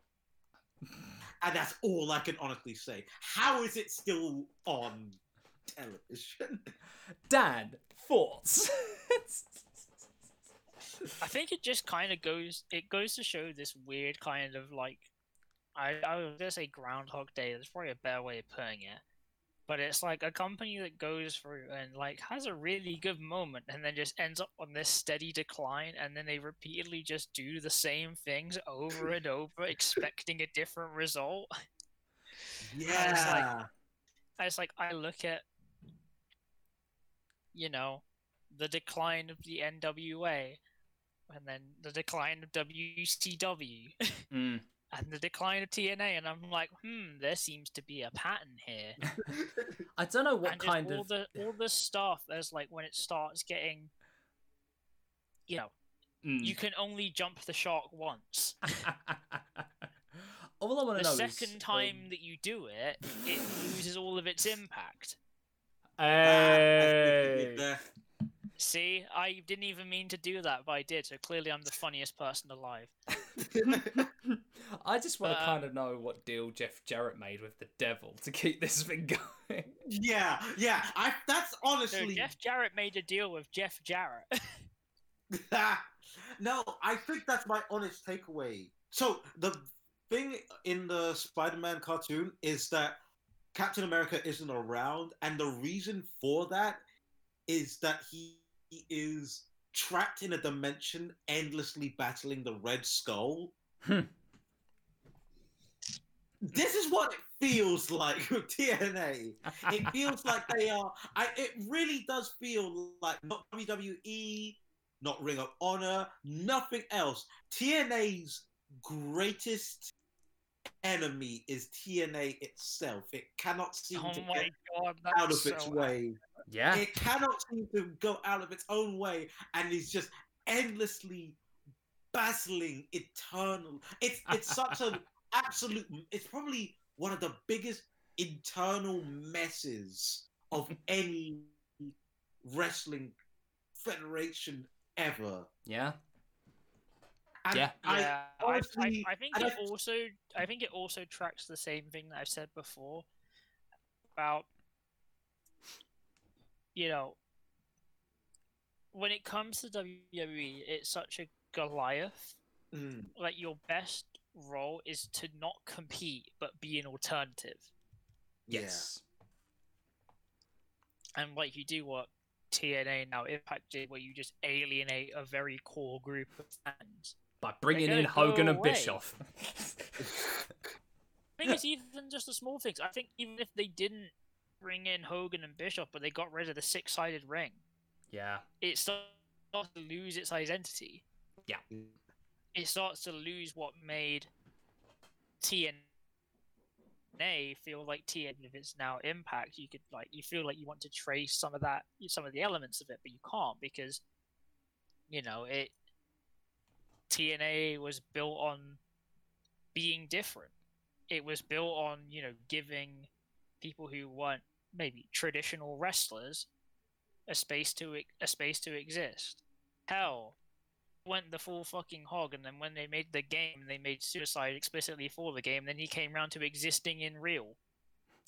Speaker 4: And that's all I can honestly say. How is it still on television?
Speaker 1: Dan, thoughts?
Speaker 3: I think it just kind of goes. It goes to show this weird kind of like, I I was gonna say Groundhog Day. That's probably a better way of putting it. But it's like a company that goes through and like has a really good moment and then just ends up on this steady decline and then they repeatedly just do the same things over and over, expecting a different result.
Speaker 4: Yeah.
Speaker 3: I just like I look at you know the decline of the NWA and then the decline of WCW
Speaker 1: Mm,
Speaker 3: and the decline of TNA and I'm like hmm there seems to be a pattern here
Speaker 1: I don't know what
Speaker 3: and
Speaker 1: kind
Speaker 3: all
Speaker 1: of.
Speaker 3: the all the stuff there's like when it starts getting you know
Speaker 1: Mm.
Speaker 3: you can only jump the shark once
Speaker 1: all I want
Speaker 3: the
Speaker 1: to know is
Speaker 3: second time
Speaker 1: um,
Speaker 3: that you do it it loses all of its impact
Speaker 1: Hey.
Speaker 3: See, I didn't even mean to do that, but I did. So clearly, I'm the funniest person alive.
Speaker 1: I just want to
Speaker 3: Um,
Speaker 1: kind of know what deal Jeff Jarrett made with the devil to keep this thing going.
Speaker 4: yeah, yeah. I that's
Speaker 3: So
Speaker 4: honestly
Speaker 3: Jeff Jarrett made a deal with Jeff Jarrett.
Speaker 4: no, I think that's my honest takeaway. So the thing in the Spider-Man cartoon is that Captain America isn't around, and the reason for that is that he is trapped in a dimension, endlessly battling the Red Skull.
Speaker 1: Hmm.
Speaker 4: This is what it feels like with TNA. It feels like they are. I, it really does feel like not WWE, not Ring of Honor, nothing else. TNA's greatest enemy is TNA itself. It cannot seem
Speaker 3: Oh
Speaker 4: to get
Speaker 3: god,
Speaker 4: out of
Speaker 3: that's
Speaker 4: its
Speaker 3: so
Speaker 4: way.
Speaker 1: Yeah.
Speaker 4: It cannot seem to go out of its own way, and is just endlessly battling eternal. It's it's such an absolute. It's probably one of the biggest internal messes of any wrestling federation ever.
Speaker 1: Yeah.
Speaker 4: And
Speaker 1: Yeah.
Speaker 4: I,
Speaker 3: yeah, I, I, I think
Speaker 4: and
Speaker 3: it also I think it also tracks the same thing that I've said before about you know when it comes to WWE, it's such a Goliath.
Speaker 4: Mm,
Speaker 3: Like your best role is to not compete but be an alternative.
Speaker 4: yeah.
Speaker 1: Yes.
Speaker 3: And like you do what TNA now Impact did, where you just alienate a very core group of fans.
Speaker 1: By bringing in Hogan
Speaker 3: go
Speaker 1: and. Bischoff.
Speaker 3: I think it's even just the small things. I think even if they didn't bring in Hogan and Bischoff, but they got rid of the six-sided ring,
Speaker 1: yeah.
Speaker 3: it starts to lose its identity.
Speaker 1: Yeah.
Speaker 3: It starts to lose what made TNA feel like TNA. If it's now Impact, you could like you feel like you want to trace some of that, some of the elements of it, but you can't because you know it. TNA was built on being different. It was built on you know giving people who weren't maybe traditional wrestlers a space to a space to exist. Hell, went the full fucking hog, and then when they made the game, they made Suicide explicitly for the game. Then he came around to existing in real.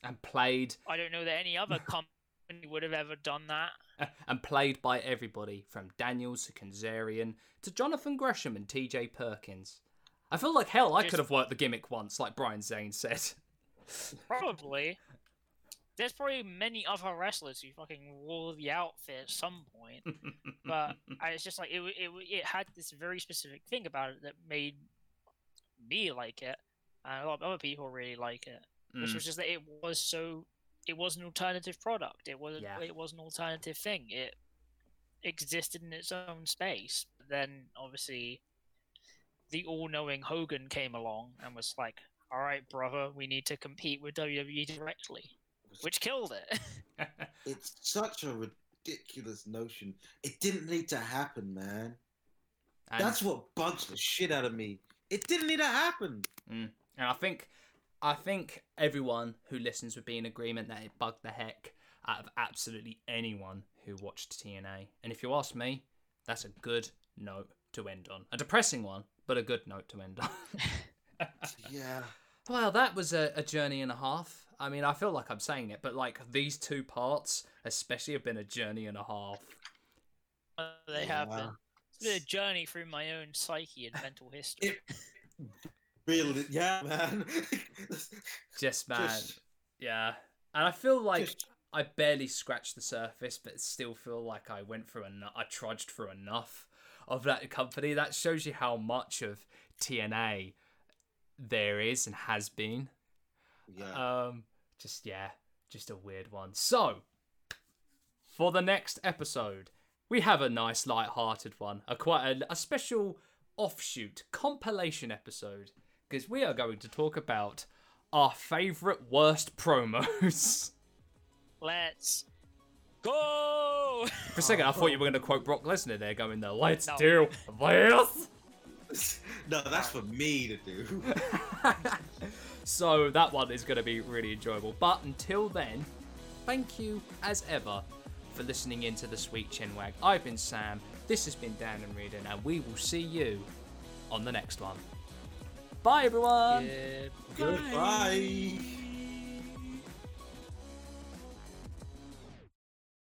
Speaker 1: And played
Speaker 3: I don't know that any other company would have ever done that.
Speaker 1: and played by everybody from Daniels to Kazarian to Jonathan Gresham and TJ Perkins. I feel like hell I
Speaker 3: Just-
Speaker 1: could have worked the gimmick once, like Brian Zane said.
Speaker 3: Probably. There's probably many other wrestlers who fucking wore the outfit at some point. but I, it's just like it, it it had this very specific thing about it that made me like it, and a lot of other people really like it. Which
Speaker 1: Mm,
Speaker 3: was just that it was so it was an alternative product. It was
Speaker 1: Yeah.
Speaker 3: it was an alternative thing. It existed in its own space. But then obviously the all-knowing Hogan came along and was like, "All right, brother, we need to compete with WWE directly," which killed it.
Speaker 4: It's such a ridiculous notion. It didn't need to happen, man.
Speaker 1: and,
Speaker 4: That's what bugs the shit out of me. It didn't need to happen. Mm.
Speaker 1: and I think I think everyone who listens would be in agreement that it bugged the heck out of absolutely anyone who watched TNA. And if you ask me, that's a good note to end on. A depressing one, but a good note to end on.
Speaker 4: Yeah.
Speaker 1: Well, that was a, a journey and a half. I mean, I feel like I'm saying it, but like these two parts, especially, have been a journey and a half.
Speaker 3: they have
Speaker 4: Yeah.
Speaker 3: been. It's been a journey through my own psyche and mental history.
Speaker 4: It- Really, yeah, man.
Speaker 1: Just man,
Speaker 4: Just-
Speaker 1: yeah. And I feel like
Speaker 4: Just-
Speaker 1: I barely scratched the surface, but still feel like I went through enough. I trudged through enough of that company. That shows you how much of TNA there is and has been.
Speaker 4: yeah.
Speaker 1: Um, just yeah, just a weird one. So, for the next episode, we have a nice light-hearted one, a quite a, a special offshoot compilation episode because we are going to talk about our favorite worst promos.
Speaker 3: Let's go!
Speaker 1: For a second, I thought you were going to quote Brock Lesnar there, going there. Let's
Speaker 3: No.
Speaker 1: do this.
Speaker 4: no, that's for me to do.
Speaker 1: so that one is going to be really enjoyable. But until then, thank you as ever for listening into the Sweet Chinwag. I've been Sam. This has been Dan and Reardon, and we will see you on the next one. Bye, everyone.
Speaker 3: Yeah.
Speaker 4: Goodbye.